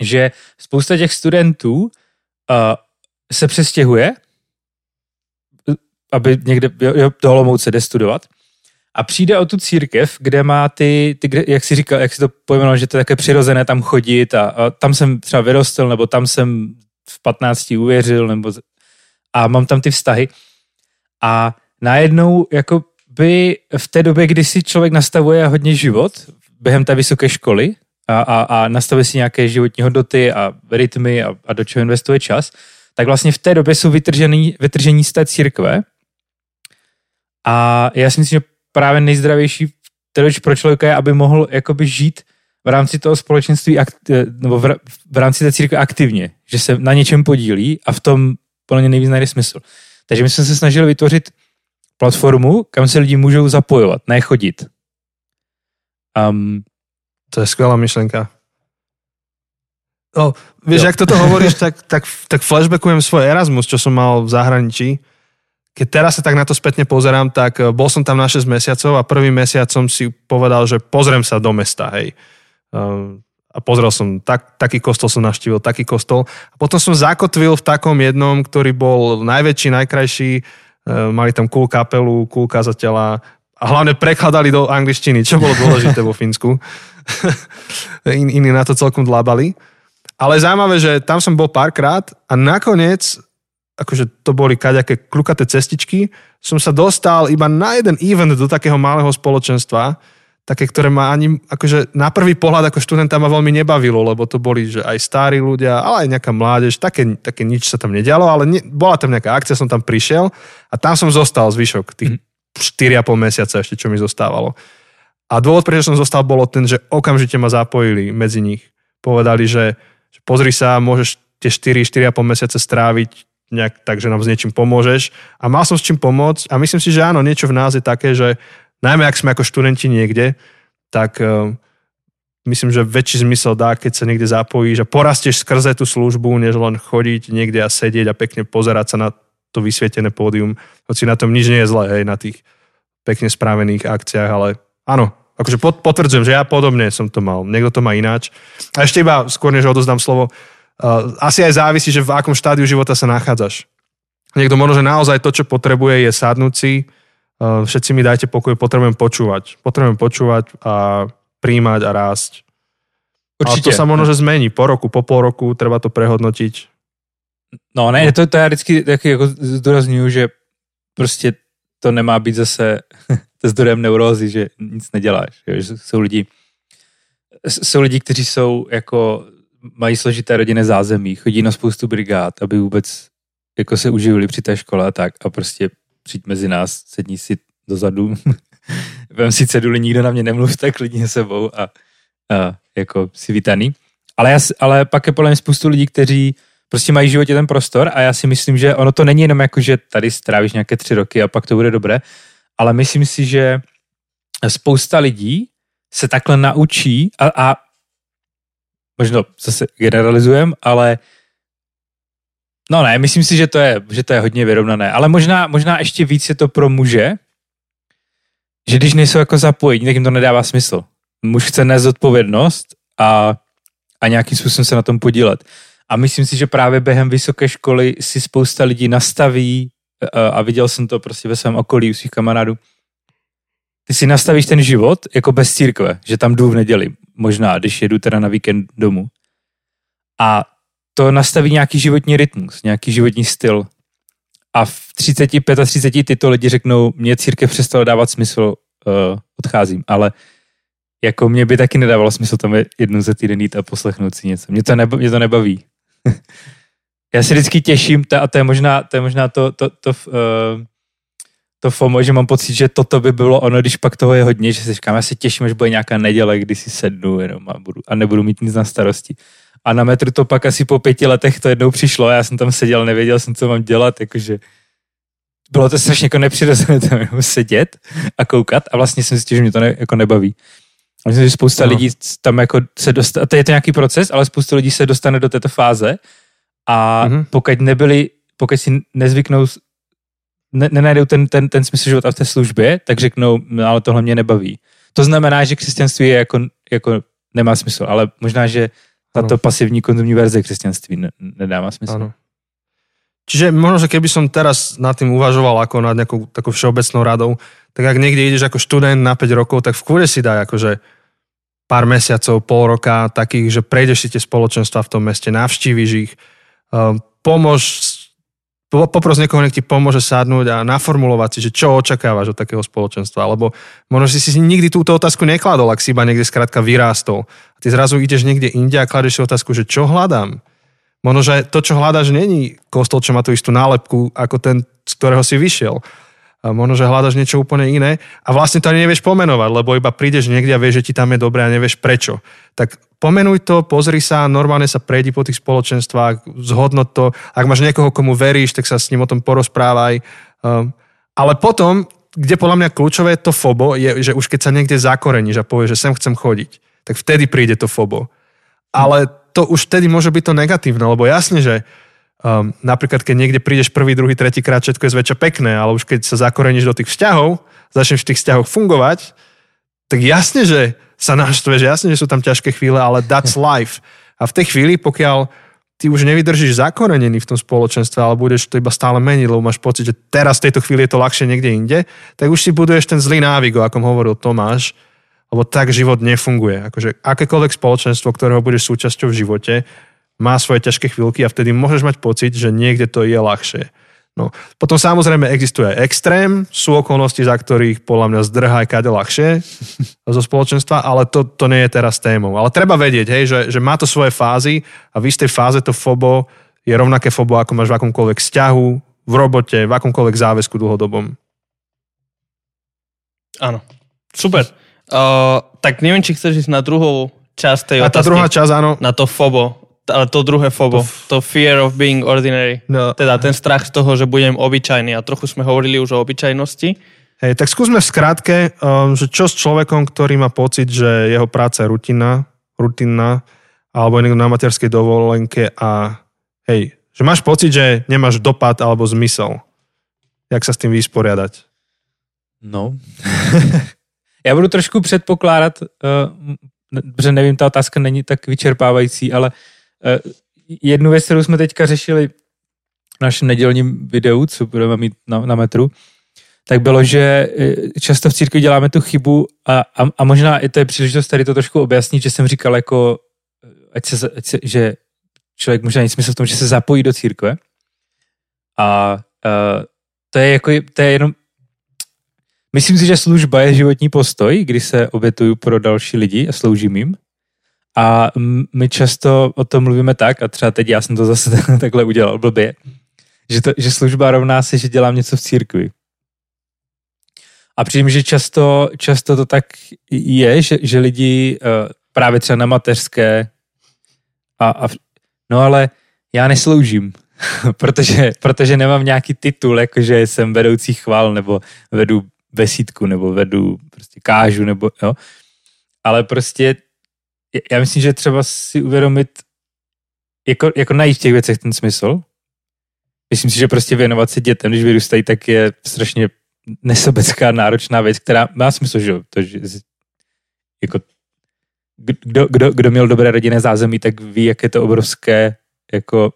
že spousta těch studentů uh, se přestěhuje, aby někde jo, do Olomouce jde studovat a přijde o tu církev, kde má ty, ty jak si říkal, jak si to pojmenoval, že to je také přirozené tam chodit a, a tam jsem třeba vyrostl, nebo tam jsem v 15 uvěřil, nebo a mám tam ty vztahy. A najednou jako by v té době, kdy si člověk nastavuje hodně život během té vysoké školy a, a, a nastavuje si nějaké životní hodnoty a rytmy a, a do čeho investuje čas, tak vlastně v té době jsou vytržený, vytržení z té církve a já si myslím, že právě nejzdravější tedy pro člověka je, aby mohl jakoby žít v rámci toho společenství, eh, nebo v, v rámci té církve aktivně, že se na něčem podílí a v tom podle mě nejvíc najde smysl. Takže my jsme se snažili vytvořit platformu, kam se lidi můžou zapojovat, ne chodit. Um, To je skvelá myšlenka. No, vieš, Jo. ak toto hovoríš, [laughs] tak, tak, tak flashbackujem svoj Erasmus, čo som mal v zahraničí, keď teraz sa tak na to spätne pozerám, tak e, bol som tam na 6 mesiacov a prvý mesiac som si povedal, že pozriem sa do mesta, hej. Ehm, a pozrel som, tak, taký kostol som naštívil, taký kostol. A potom som zakotvil v takom jednom, ktorý bol najväčší, najkrajší, ehm, mali tam cool kapelu, cool kazateľa a hlavne prekladali do angličtiny, čo bolo dôležité vo Fínsku. [laughs] In, iní na to celkom dlábali. Ale zaujímavé, že tam som bol párkrát a nakoniec akože to boli kaďaké klukaté cestičky, som sa dostal iba na jeden event do takého malého spoločenstva, také, ktoré ma ani, akože na prvý pohľad ako študenta ma veľmi nebavilo, lebo to boli, že aj starí ľudia, ale aj nejaká mládež, také, také nič sa tam nedialo, ale ne, bola tam nejaká akcia, som tam prišiel a tam som zostal zvyšok tých 4,5 mesiaca ešte, čo mi zostávalo. A dôvod, prečo som zostal, bolo ten, že okamžite ma zapojili medzi nich. Povedali, že, že pozri sa, môžeš tie 4, 4,5 mesiace stráviť nejak tak, že nám s niečím pomôžeš. A mal som s čím pomôcť a myslím si, že áno, niečo v nás je také, že najmä ak sme ako študenti niekde, tak uh, myslím, že väčší zmysel dá, keď sa niekde zapojíš a porastieš skrze tú službu, než len chodiť niekde a sedieť a pekne pozerať sa na to vysvietené pódium. Hoci na tom nič nie je zlé, hej, na tých pekne správených akciách, ale áno, akože potvrdzujem, že ja podobne som to mal. Niekto to má ináč. A ešte iba skôr, než odozdám slovo, Uh, asi aj závisí, že v akom štádiu života sa nachádzaš. Niekto možno, že naozaj to, čo potrebuje, je sadnúť si, uh, všetci mi dajte pokoj, potrebujem počúvať. Potrebujem počúvať a príjmať a rásť. Určite. Ale to sa možno, že zmení. Po roku, po pol roku treba to prehodnotiť. No ne, to, to já vždycky taky jako zdůraznuju, že prostě to nemá být zase [laughs] zdrojem neurózy, že nic neděláš. Že jsou lidi, jsou lidi, kteří jsou jako mají složité rodinné zázemí, chodí na spoustu brigád, aby vůbec jako se uživili při té škole a tak a prostě přijď mezi nás, sedni si dozadu, [laughs] vem si ceduli, nikdo na mě nemluv, tak klidně sebou a, a jako si vítaný. Ale, já, ale pak je podle mě spoustu lidí, kteří prostě mají v životě ten prostor a já si myslím, že ono to není jenom jako, že tady strávíš nějaké tři roky a pak to bude dobré, ale myslím si, že spousta lidí se takhle naučí a, a možno zase generalizujem, ale no ne, myslím si, že to je, že to je hodně vyrovnané, ale možná, možná ještě víc je to pro muže, že když nejsou jako zapojení, tak jim to nedává smysl. Muž chce nést odpovědnost a, a nějakým způsobem se na tom podílet. A myslím si, že právě během vysoké školy si spousta lidí nastaví, a viděl jsem to prostě ve svém okolí u svých kamarádů, ty si nastavíš ten život jako bez církve, že tam jdu v neděli, možná, když jedu teda na víkend domů. A to nastaví nějaký životní rytmus, nějaký životní styl. A v 35 a 30 tyto lidi řeknou, mě církev přestala dávat smysl, uh, odcházím, ale jako mě by taky nedávalo smysl tam jednou za týden jít a poslechnout si něco. Mě to, neba, mě to nebaví. [laughs] Já se vždycky těším, a to je možná to, je možná to, to, to uh, to FOMO, že mám pocit, že toto by bylo ono, když pak toho je hodně, že si říkám, já se těším, až bude nějaká neděle, kdy si sednu jenom a, budu, a nebudu mít nic na starosti. A na metru to pak asi po pěti letech to jednou přišlo já jsem tam seděl, nevěděl jsem, co mám dělat, jakože bylo to strašně jako nepřirozené [laughs] tam jenom sedět a koukat a vlastně jsem zjistil, že mě to ne, jako nebaví. A myslím, že spousta no. lidí tam jako se dostane, to je to nějaký proces, ale spousta lidí se dostane do této fáze a mm-hmm. pokud nebyli, pokud si nezvyknou ne, nenajdou ten, ten, ten smysl života v té službě, tak řeknou, no ale tohle mě nebaví. To znamená, že křesťanství je jako, jako nemá smysl, ale možná, že táto pasivní konzumní verze křesťanství ne, nedává smysl. Ano. Čiže možno, že keby som teraz nad tým uvažoval ako nad nejakou takou všeobecnou radou, tak ak niekde ideš ako študent na 5 rokov, tak v kúde si daj akože pár mesiacov, pol roka takých, že prejdeš si tie spoločenstva v tom meste, navštíviš ich, um, pomôž popros niekoho, nech ti pomôže sadnúť a naformulovať si, že čo očakávaš od takého spoločenstva. Lebo možno si si nikdy túto otázku nekladol, ak si iba niekde skrátka vyrástol. A ty zrazu ideš niekde inde a kladeš si otázku, že čo hľadám. Možno, že to, čo hľadáš, není kostol, čo má tú istú nálepku, ako ten, z ktorého si vyšiel. Možno, že hľadaš niečo úplne iné a vlastne to ani nevieš pomenovať, lebo iba prídeš niekde a vieš, že ti tam je dobré a nevieš prečo. Tak pomenuj to, pozri sa, normálne sa prejdi po tých spoločenstvách, zhodnot to. Ak máš niekoho, komu veríš, tak sa s ním o tom porozprávaj. Um, ale potom, kde podľa mňa kľúčové to fobo, je, že už keď sa niekde zakoreníš a povieš, že sem chcem chodiť, tak vtedy príde to fobo. Ale to už vtedy môže byť to negatívne, lebo jasne, že Um, napríklad, keď niekde prídeš prvý, druhý, tretí krát, všetko je zväčša pekné, ale už keď sa zakoreníš do tých vzťahov, začneš v tých vzťahoch fungovať, tak jasne, že sa naštveš, jasne, že sú tam ťažké chvíle, ale that's life. A v tej chvíli, pokiaľ ty už nevydržíš zakorenený v tom spoločenstve, ale budeš to iba stále meniť, lebo máš pocit, že teraz v tejto chvíli je to ľahšie niekde inde, tak už si buduješ ten zlý návyk, ako hovoril Tomáš, lebo tak život nefunguje. Akože akékoľvek spoločenstvo, ktorého budeš súčasťou v živote, má svoje ťažké chvíľky a vtedy môžeš mať pocit, že niekde to je ľahšie. No. Potom samozrejme existuje aj extrém, sú okolnosti, za ktorých podľa mňa zdrhá aj kade ľahšie [laughs] zo spoločenstva, ale to, to nie je teraz témou. Ale treba vedieť, hej, že, že má to svoje fázy a v istej fáze to FOBO je rovnaké FOBO, ako máš v akomkoľvek vzťahu, v robote, v akomkoľvek záväzku dlhodobom. Áno. Super. Uh, tak neviem, či chceš ísť na druhú časť tej A tá otázky. druhá časť, áno, Na to FOBO. Ale to druhé FOBO. To, to fear of being ordinary. No. Teda ten strach z toho, že budem obyčajný. A trochu sme hovorili už o obyčajnosti. Hej, tak skúsme v skratke, um, že čo s človekom, ktorý má pocit, že jeho práca je rutina, rutinná, alebo je na materskej dovolenke a hej, že máš pocit, že nemáš dopad alebo zmysel. Jak sa s tým vysporiadať? No. [laughs] Já budu trošku předpokládat, uh, protože nevím, ta otázka není tak vyčerpávající, ale uh, jednu věc, kterou jsme teďka řešili v našem nedělním videu, co budeme mít na, na metru, tak bylo, že eh, často v církvi děláme tu chybu a, a, a možná i to je příležitost tady to trošku objasnit, že jsem říkal jako, eh, ať se, ať se, že člověk možná nic smysl v tom, že se zapojí do církve a uh, to je jako, to je jenom Myslím si, že služba je životní postoj, kdy se obětuju pro další lidi a sloužím jim. A my často o tom mluvíme tak, a třeba teď já jsem to zase [laughs] takhle udělal blbě, že, to, že služba rovná se, že dělám něco v církvi. A přijím, že často, často to tak je, že, že lidi uh, právě třeba na mateřské a, a no ale já nesloužím, [laughs] protože, protože nemám nějaký titul, jakože jsem vedoucí chval nebo vedu besídku nebo vedu, prostě kážu nebo jo. Ale prostě já myslím, že třeba si uvědomit, jako, jako najít v těch věcech ten smysl. Myslím si, že prostě věnovat se dětem, když vyrůstají, tak je strašně nesobecká, náročná věc, která má smysl, že jo. To, že, jako, kdo, kdo, kdo měl dobré rodinné zázemí, tak ví, jak je to obrovské jako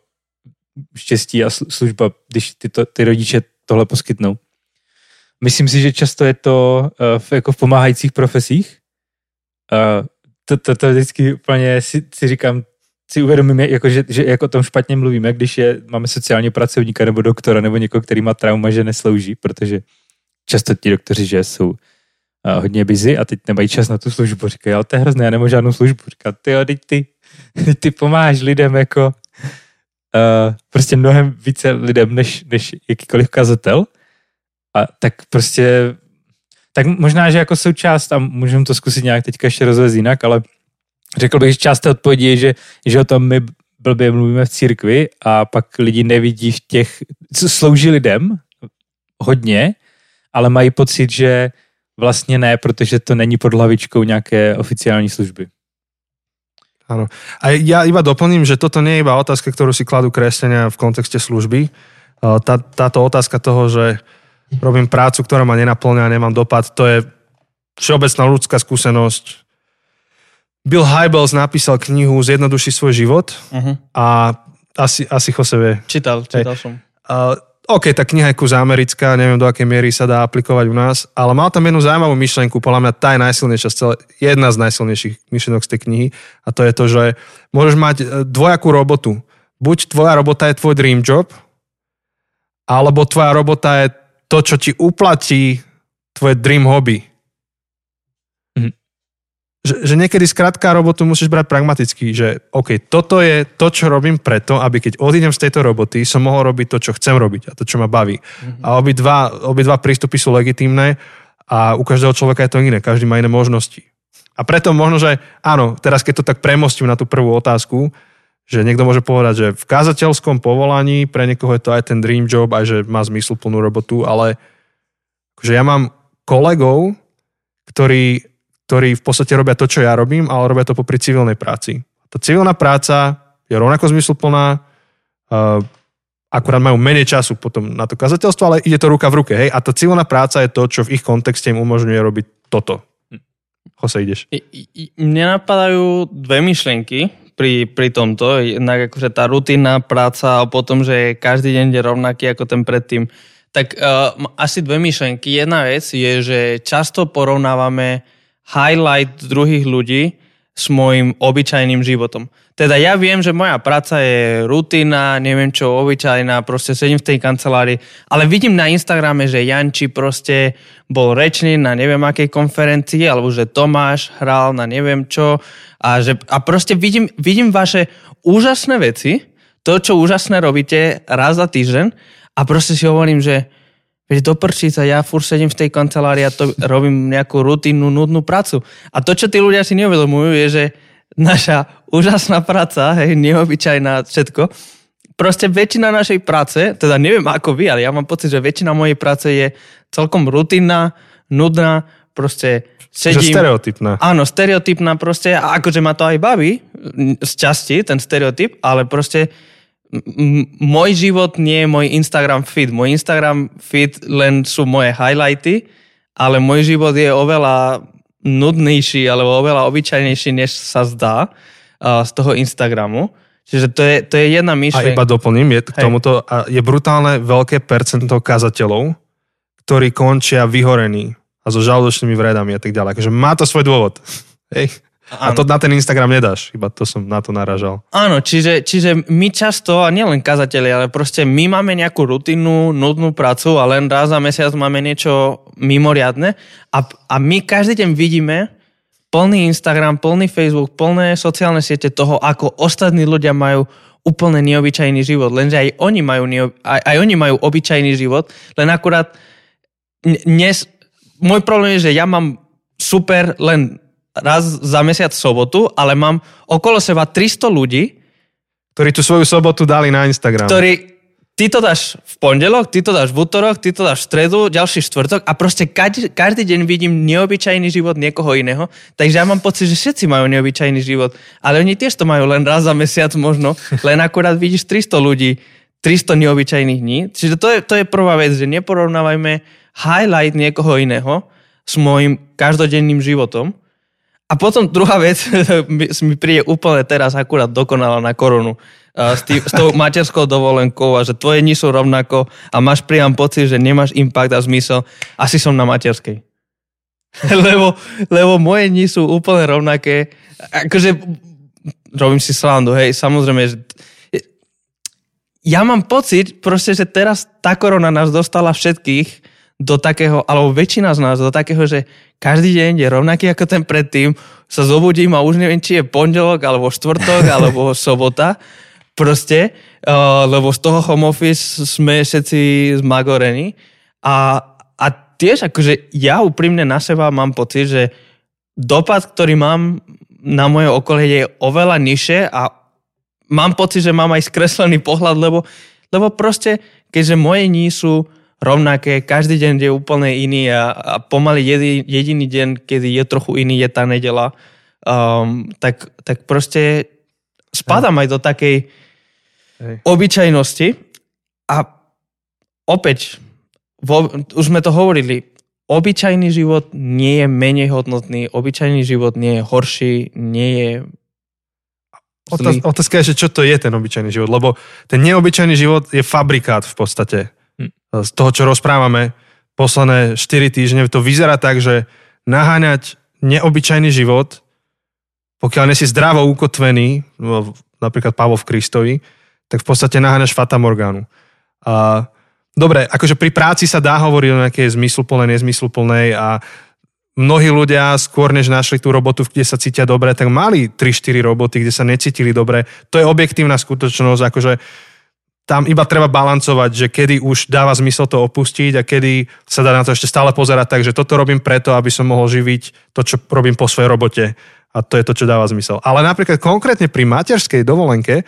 štěstí a služba, když ty, to, ty rodiče tohle poskytnou. Myslím si, že často je to uh, v, jako v pomáhajících profesích. Uh, to, to, to vždycky úplně si, si říkám, si uvědomím, jako, že, že jako o tom špatně mluvíme, když je, máme sociálně pracovníka nebo doktora nebo někoho, který má trauma, že neslouží, protože často ti doktoři, že jsou uh, hodně busy a teď nemají čas na tu službu. Říkají, ale to je hrozné, já nemám žádnou službu. Říká, ty jo, teď ty, [laughs] ty pomáháš lidem jako uh, prostě mnohem více lidem, než, než jakýkoliv kazatel. A tak prostě, tak možná, že jako součást, a můžeme to zkusit nějak teďka ještě rozvést jinak, ale řekl bych, že část té odpovědi je, že, že o tom my blbě mluvíme v církvi a pak lidi nevidí v těch, co slouží lidem hodně, ale mají pocit, že vlastně ne, protože to není pod hlavičkou nějaké oficiální služby. Áno. A ja iba doplním, že toto nie je iba otázka, ktorú si kladú kresťania v kontexte služby. Tá, táto otázka toho, že robím prácu, ktorá ma nenaplňa a nemám dopad, to je všeobecná ľudská skúsenosť. Bill Hybels napísal knihu Zjednoduši svoj život Uh-huh. a asi, asi Jose vie. Čítal, čítal som. Uh, OK, tá kniha je kus americká, neviem do akej miery sa dá aplikovať u nás, ale mal tam jednu zaujímavú myšlenku, podľa mňa tá je najsilnejšia, celé, jedna z najsilnejších myšlenok z tej knihy a to je to, že môžeš mať e, dvojakú robotu. Buď tvoja robota je tvoj dream job, alebo tvoja robota je to, čo ti uplatí tvoje dream hobby. Mhm. Že, že niekedy skrátka robotu musíš brať pragmaticky, že OK, toto je to, čo robím preto, aby keď odídem z tejto roboty, som mohol robiť to, čo chcem robiť a to, čo ma baví. Mhm. A obidva, obidva prístupy sú legitímne a u každého človeka je to iné, každý má iné možnosti. A preto možno, že áno, teraz keď to tak premostím na tú prvú otázku, že niekto môže povedať, že v kázateľskom povolaní pre niekoho je to aj ten dream job, aj že má zmysl plnú robotu, ale akože ja mám kolegov, ktorí, ktorí v podstate robia to, čo ja robím, ale robia to popri civilnej práci. Tá civilná práca je rovnako zmysluplná, uh, akurát majú menej času potom na to kazateľstvo, ale ide to ruka v ruke, hej. A tá civilná práca je to, čo v ich kontexte im umožňuje robiť toto. Jose, ideš. Mne napadajú dve myšlienky pri, pri tomto. Jednak akože tá rutinná práca a potom, že každý deň je rovnaký ako ten predtým. Tak uh, asi dve myšlienky. Jedna vec je, že často porovnávame highlight druhých ľudí s môjim obyčajným životom. Teda ja viem, že moja práca je rutina, neviem čo, obyčajná, proste sedím v tej kancelárii, ale vidím na Instagrame, že Janči proste bol rečný na neviem akej konferencii, alebo že Tomáš hral na neviem čo a, že, a proste vidím, vidím vaše úžasné veci, to, čo úžasné robíte raz za týždeň a proste si hovorím, že Veď do prčíca, ja fur sedím v tej kancelárii a to robím nejakú rutinnú, nudnú prácu. A to, čo tí ľudia si neuvedomujú, je, že naša úžasná práca, hej, neobyčajná všetko, proste väčšina našej práce, teda neviem ako vy, ale ja mám pocit, že väčšina mojej práce je celkom rutinná, nudná, proste sedím... Že stereotypná. Áno, stereotypná proste, a akože ma to aj baví, z časti, ten stereotyp, ale proste môj život nie je môj Instagram feed. Môj Instagram feed len sú moje highlighty, ale môj život je oveľa nudnejší alebo oveľa obyčajnejší, než sa zdá uh, z toho Instagramu. Čiže to je, to je jedna myšlienka. A iba doplním, je k tomuto, a je brutálne veľké percento kazateľov, ktorí končia vyhorení a so žalúdočnými vredami a tak ďalej. Takže má to svoj dôvod. [laughs] Hej. Áno. A to na ten Instagram nedáš, iba to som na to naražal. Áno, čiže, čiže my často, a nielen kazateli, ale proste my máme nejakú rutinnú, nudnú prácu a len raz za mesiac máme niečo mimoriadne a, a my každý deň vidíme plný Instagram, plný Facebook, plné sociálne siete toho, ako ostatní ľudia majú úplne neobyčajný život. Lenže aj oni majú, neob, aj, aj oni majú obyčajný život, len akurát dnes, môj problém je, že ja mám super len raz za mesiac sobotu, ale mám okolo seba 300 ľudí, ktorí tú svoju sobotu dali na Instagram. Ktorí, ty to dáš v pondelok, ty to dáš v útorok, ty to dáš v stredu, ďalší štvrtok a proste každý, každý deň vidím neobyčajný život niekoho iného. Takže ja mám pocit, že všetci majú neobyčajný život. Ale oni tiež to majú len raz za mesiac možno, len akurát vidíš 300 ľudí, 300 neobyčajných dní. Čiže to je, to je prvá vec, že neporovnávajme highlight niekoho iného s môjim každodenným životom, a potom druhá vec [laughs] mi príde úplne teraz akurát dokonala na korunu s, tý, s tou materskou dovolenkou a že tvoje dni sú rovnako a máš priam pocit, že nemáš impact a zmysel. Asi som na materskej. [laughs] lebo, lebo moje dni sú úplne rovnaké. Akože robím si slandu, hej, samozrejme, že ja mám pocit proste, že teraz tá korona nás dostala všetkých do takého, alebo väčšina z nás do takého, že každý deň je rovnaký ako ten predtým, sa zobudím a už neviem, či je pondelok, alebo štvrtok, [laughs] alebo sobota. Proste, uh, lebo z toho home office sme všetci zmagorení. A, a tiež akože ja úprimne na seba mám pocit, že dopad, ktorý mám na moje okolie je oveľa nižšie a mám pocit, že mám aj skreslený pohľad, lebo, lebo proste, keďže moje ní sú rovnaké, každý deň je úplne iný a, a pomaly jediný, jediný deň, kedy je trochu iný, je tá nedela. Um, tak, tak proste spadám aj do takej Hej. obyčajnosti. A opäť, vo, už sme to hovorili, obyčajný život nie je menej hodnotný, obyčajný život nie je horší, nie je Otázka je, že čo to je ten obyčajný život, lebo ten neobyčajný život je fabrikát v podstate z toho, čo rozprávame posledné 4 týždne, to vyzerá tak, že naháňať neobyčajný život, pokiaľ nie si zdravo ukotvený, napríklad Pavlo v Kristovi, tak v podstate naháňaš Fata Morgánu. A, dobre, akože pri práci sa dá hovoriť o nejakej zmysluplnej, nezmysluplnej a mnohí ľudia skôr než našli tú robotu, kde sa cítia dobre, tak mali 3-4 roboty, kde sa necítili dobre. To je objektívna skutočnosť, akože tam iba treba balancovať, že kedy už dáva zmysel to opustiť a kedy sa dá na to ešte stále pozerať tak, že toto robím preto, aby som mohol živiť to, čo robím po svojej robote. A to je to, čo dáva zmysel. Ale napríklad konkrétne pri materskej dovolenke,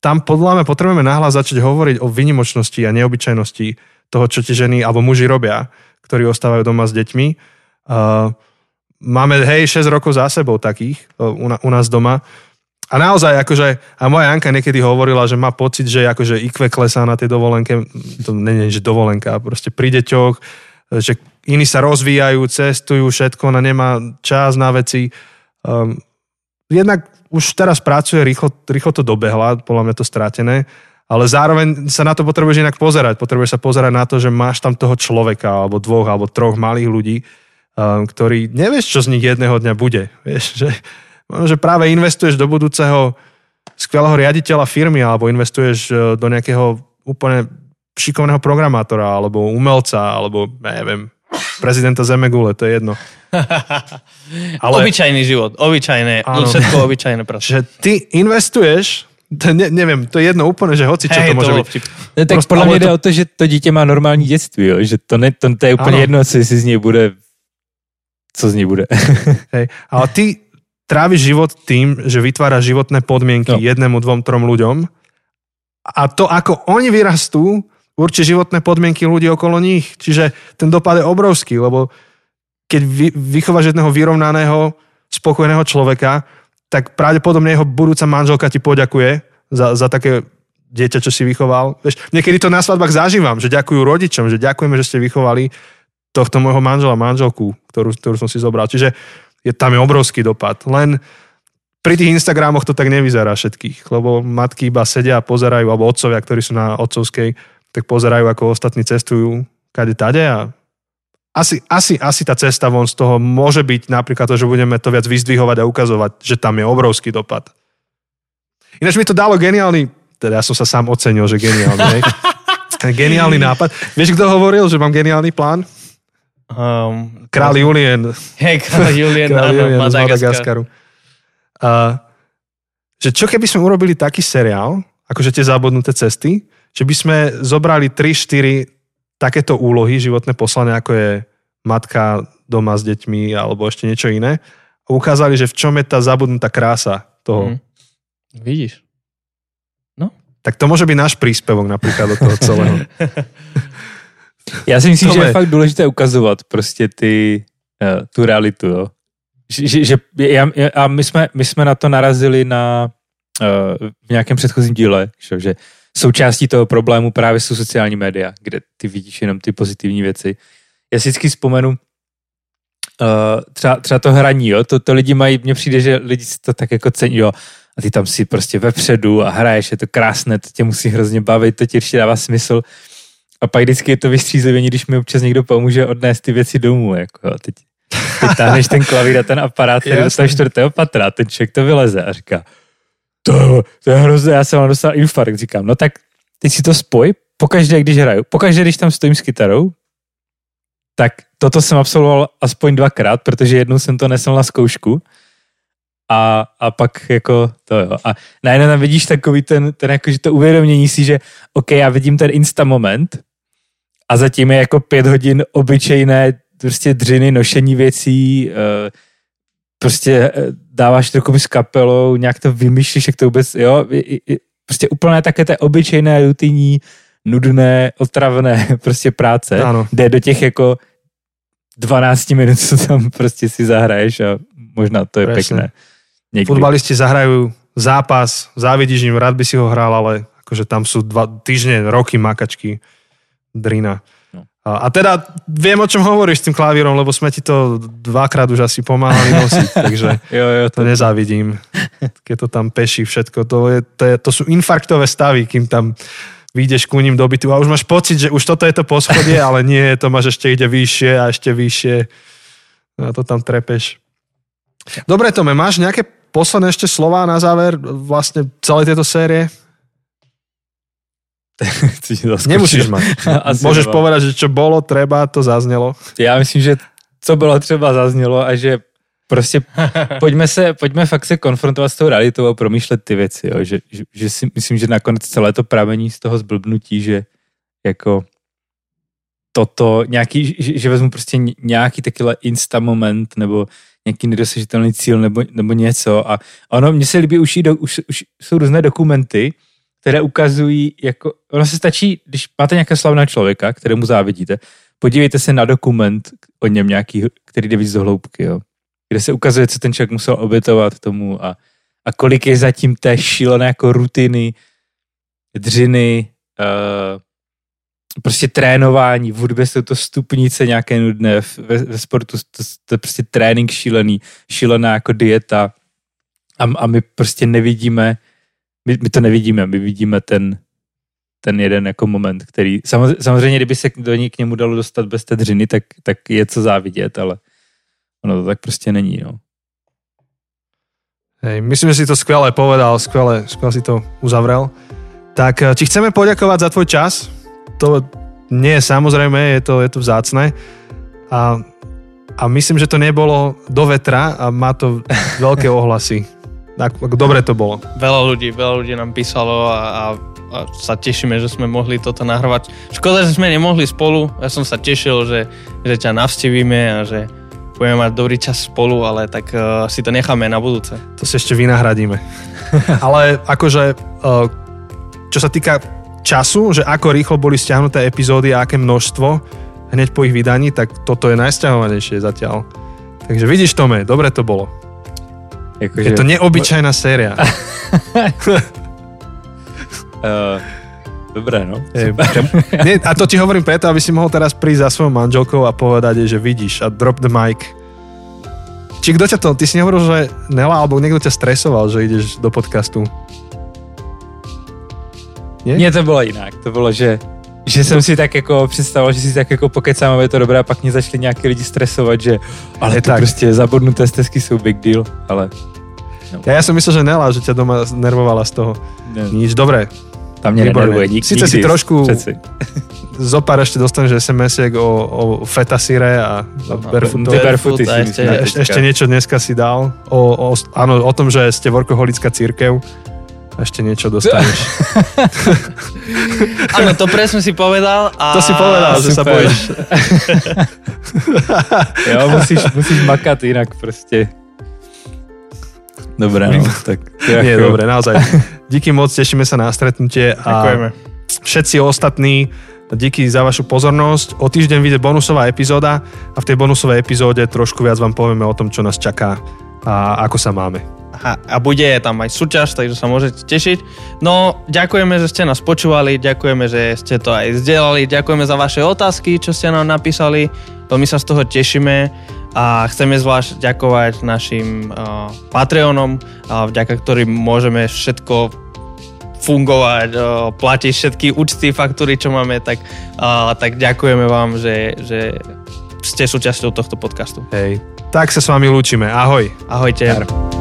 tam podľa mňa potrebujeme nahlas začať hovoriť o vynimočnosti a neobyčajnosti toho, čo tie ženy alebo muži robia, ktorí ostávajú doma s deťmi. Uh, máme, hej, 6 rokov za sebou takých uh, u, u nás doma a naozaj, akože, a moja Janka niekedy hovorila, že má pocit, že akože IQ klesá na tej dovolenke, to nie je, že dovolenka, proste pri deťoch, že iní sa rozvíjajú, cestujú, všetko, ona nemá čas na veci. Um, jednak už teraz pracuje, rýchlo, rýchlo to dobehla, podľa mňa to stratené, ale zároveň sa na to potrebuješ inak pozerať. Potrebuješ sa pozerať na to, že máš tam toho človeka, alebo dvoch, alebo troch malých ľudí, um, ktorí nevieš, čo z nich jedného dňa bude. Vieš, že že práve investuješ do budúceho skvelého riaditeľa firmy alebo investuješ e, do nejakého úplne šikovného programátora alebo umelca alebo neviem, prezidenta Zemegule, to je jedno. [laughs] Ale, obyčajný život, obyčajné, áno, všetko obyčajné proste. Že ty investuješ to ne, neviem, to je jedno úplne, že hoci čo hey, to môže to byť. Ne, tak Prost, podľa mňa to... o to, že to dieťa má normální dětství, jo? že to, ne, to, to je úplne ano. jedno, co si z nej bude, co z nej bude. [laughs] Hej, ale ty trávi život tým, že vytvára životné podmienky no. jednému, dvom, trom ľuďom a to, ako oni vyrastú, určí životné podmienky ľudí okolo nich. Čiže ten dopad je obrovský, lebo keď vy, vychováš jedného vyrovnaného, spokojného človeka, tak pravdepodobne jeho budúca manželka ti poďakuje za, za také dieťa, čo si vychoval. Vieš, niekedy to na svadbách zažívam, že ďakujú rodičom, že ďakujeme, že ste vychovali tohto môjho manžela, manželku, ktorú, ktorú som si zobral. Čiže je, tam je obrovský dopad. Len pri tých Instagramoch to tak nevyzerá všetkých, lebo matky iba sedia a pozerajú, alebo otcovia, ktorí sú na otcovskej, tak pozerajú, ako ostatní cestujú kade tade a asi, asi, asi tá cesta von z toho môže byť napríklad to, že budeme to viac vyzdvihovať a ukazovať, že tam je obrovský dopad. Ináč mi to dalo geniálny, teda ja som sa sám ocenil, že geniálny, [laughs] geniálny nápad. Vieš, kto hovoril, že mám geniálny plán? Um, Král Julien. Hej, Král [laughs] Julien, Král Julien z Madagaskaru. Uh, že čo keby sme urobili taký seriál, akože tie zabudnuté cesty, že by sme zobrali 3-4 takéto úlohy, životné poslanie, ako je matka doma s deťmi alebo ešte niečo iné a ukázali, že v čom je tá zabudnutá krása toho. Mm. Vidíš. No. Tak to môže byť náš príspevok napríklad do toho celého. [laughs] Já si myslím, že je fakt důležité ukazovat prostě ty, uh, tu realitu, jo. Že, že já, a my jsme, my jsme na to narazili na uh, v nějakém předchozím díle, že, že součástí toho problému právě jsou sociální média, kde ty vidíš jenom ty pozitivní věci. Já si vždycky vzpomenu, uh, třeba, třeba to hraní, jo, to, to lidi mají, mně přijde, že lidi si to tak jako cení, jo, a ty tam si prostě vepředu a hraješ, je to krásné, to tě musí hrozně bavit, to ti určitě dává smysl. A pak vždycky je to vystřízlivění, když mi občas někdo pomůže odnést ty věci domů. Jako, teď, teď táhneš ten klavír a ten aparát, který do toho čtvrtého patra, ten člověk to vyleze a říká, to, to je hrozné, já jsem vám dostal infarkt. Říkám, no tak teď si to spoj, pokaždé, když hraju, pokaždé, když tam stojím s kytarou, tak toto jsem absolvoval aspoň dvakrát, protože jednou jsem to nesl na zkoušku a, a pak jako to jo. A najednou tam vidíš takový ten, ten jako, že to uvědomění si, že OK, já vidím ten insta moment a zatím je jako pět hodin obyčejné prostě dřiny, nošení věcí, uh, prostě eh, dáváš trochu s kapelou, nějak to vymýšlíš, jak to vůbec, jo, prostě úplně také té obyčejné, rutinní, nudné, otravné [laughs] prostě práce, ano. jde do těch jako 12 minut, co tam prostě si zahraješ a možná to je Presne. pekné. Niekdy. Futbalisti zahrajú zápas, závidíš im, rád by si ho hral, ale akože tam sú dva týždne, roky makačky, drina. No. A, a teda viem, o čom hovoríš s tým klavírom, lebo sme ti to dvakrát už asi pomáhali nosiť, [laughs] takže jo, jo, to, to nezávidím. Keď to tam peší všetko, to, je, to, je, to sú infarktové stavy, kým tam vyjdeš ku ním do bytu a už máš pocit, že už toto je to poschodie, [laughs] ale nie, to máš ešte ide vyššie a ešte vyššie a to tam trepeš. Dobre, Tome, máš nejaké posledné ešte slova na záver vlastne celej tejto série? [laughs] Nemusíš mať. [laughs] Môžeš nemám. povedať, že čo bolo, treba, to zaznelo. Já myslím, že co bylo třeba zaznělo a že prostě [laughs] pojďme, se, pojďme fakt se konfrontovat s tou realitou a promýšlet ty věci. Jo. Že, že, že si myslím, že nakonec celé to pramení z toho zblbnutí, že jako toto, nějaký, že, že vezmu prostě nějaký takovýhle insta moment nebo nějaký nedosažitelný cíl nebo, nebo něco. A ono, mně se líbí, už, do, už, už jsou různé dokumenty, které ukazují, jako, ono se stačí, když máte nějakého slavného člověka, kterému závidíte, podívejte se na dokument o něm nějaký, který jde víc do hloubky, jo. kde se ukazuje, co ten člověk musel obětovat tomu a a kolik je zatím té šílené jako rutiny, dřiny, uh, prostě trénování, v hudbě jsou to stupnice nějaké nudné, ve, ve sportu to, to je prostě trénink šílený, šílená jako dieta a, a my prostě nevidíme, my, my to nevidíme, my vidíme ten, ten jeden jako moment, který, samozřejmě, samozřejmě kdyby se do ní k němu dalo dostat bez té dřiny, tak, tak je co závidět, ale ono to tak prostě není, no. Hej, myslím, že si to skvelé povedal, skvelé, skvelé si to uzavrel. Tak eh, ti chceme poďakovať za tvoj čas. To nie je samozrejme, je to, je to vzácne. A, a myslím, že to nebolo do vetra a má to [laughs] veľké ohlasy. Dobre to bolo. Veľa ľudí, veľa ľudí nám písalo a, a, a sa tešíme, že sme mohli toto nahrávať. Škoda, že sme nemohli spolu. Ja som sa tešil, že, že ťa navštívime a že budeme mať dobrý čas spolu, ale tak uh, si to necháme na budúce. To si ešte vynahradíme. [laughs] ale akože, uh, čo sa týka času, že ako rýchlo boli stiahnuté epizódy a aké množstvo hneď po ich vydaní, tak toto je najsťahovanejšie zatiaľ. Takže vidíš, Tome, dobre to bolo. Jako, je to neobyčajná séria. [laughs] uh, Dobre, no. Je, nie, a to ti hovorím preto, aby si mohol teraz prísť za svojou manželkou a povedať že vidíš a drop the mic. Či kto ťa to, ty si nehovoril, že Nela, alebo niekto ťa stresoval, že ideš do podcastu? Nie? Nie, to bylo jinak. To bylo, že že jsem si tak jako představoval, že si tak jako pokecám, je to dobré a pak mě začali nějaký lidi stresovat, že ale to tak. prostě zabudnuté stezky jsou big deal, ale... No. Ja, ja som myslel, že Nela, že ťa doma nervovala z toho. Ne. Nič, dobre, tam mě nenervuje nik, Sice si trošku [laughs] zopár ešte dostaneš SMS-iek o, o fetasíre a no, barefooty. barefooty a ešte, ešte, ešte niečo dneska si dal. O, o, áno, o tom, že ste workoholická církev. Ešte niečo dostaneš. [laughs] Áno, to presne si povedal. A... To si povedal, Super. že sa bojíš. [laughs] jo, musíš, musíš makať inak proste. Dobre, no, tak... Nie, dobre, naozaj. [laughs] Díky moc, tešíme sa na stretnutie. A Ďakujeme. Všetci ostatní, díky za vašu pozornosť. O týždeň vyjde bonusová epizóda a v tej bonusovej epizóde trošku viac vám povieme o tom, čo nás čaká a ako sa máme. A bude tam aj súťaž, takže sa môžete tešiť. No, ďakujeme, že ste nás počúvali, ďakujeme, že ste to aj zdieľali, ďakujeme za vaše otázky, čo ste nám napísali, veľmi sa z toho tešíme a chceme zvlášť ďakovať našim uh, Patreonom, uh, vďaka ktorým môžeme všetko fungovať, uh, platiť všetky účty, faktúry, čo máme, tak, tak ďakujeme vám, že, že ste súčasťou tohto podcastu. Hej, tak sa s vami lúčime. Ahoj. Ahojte. Jar.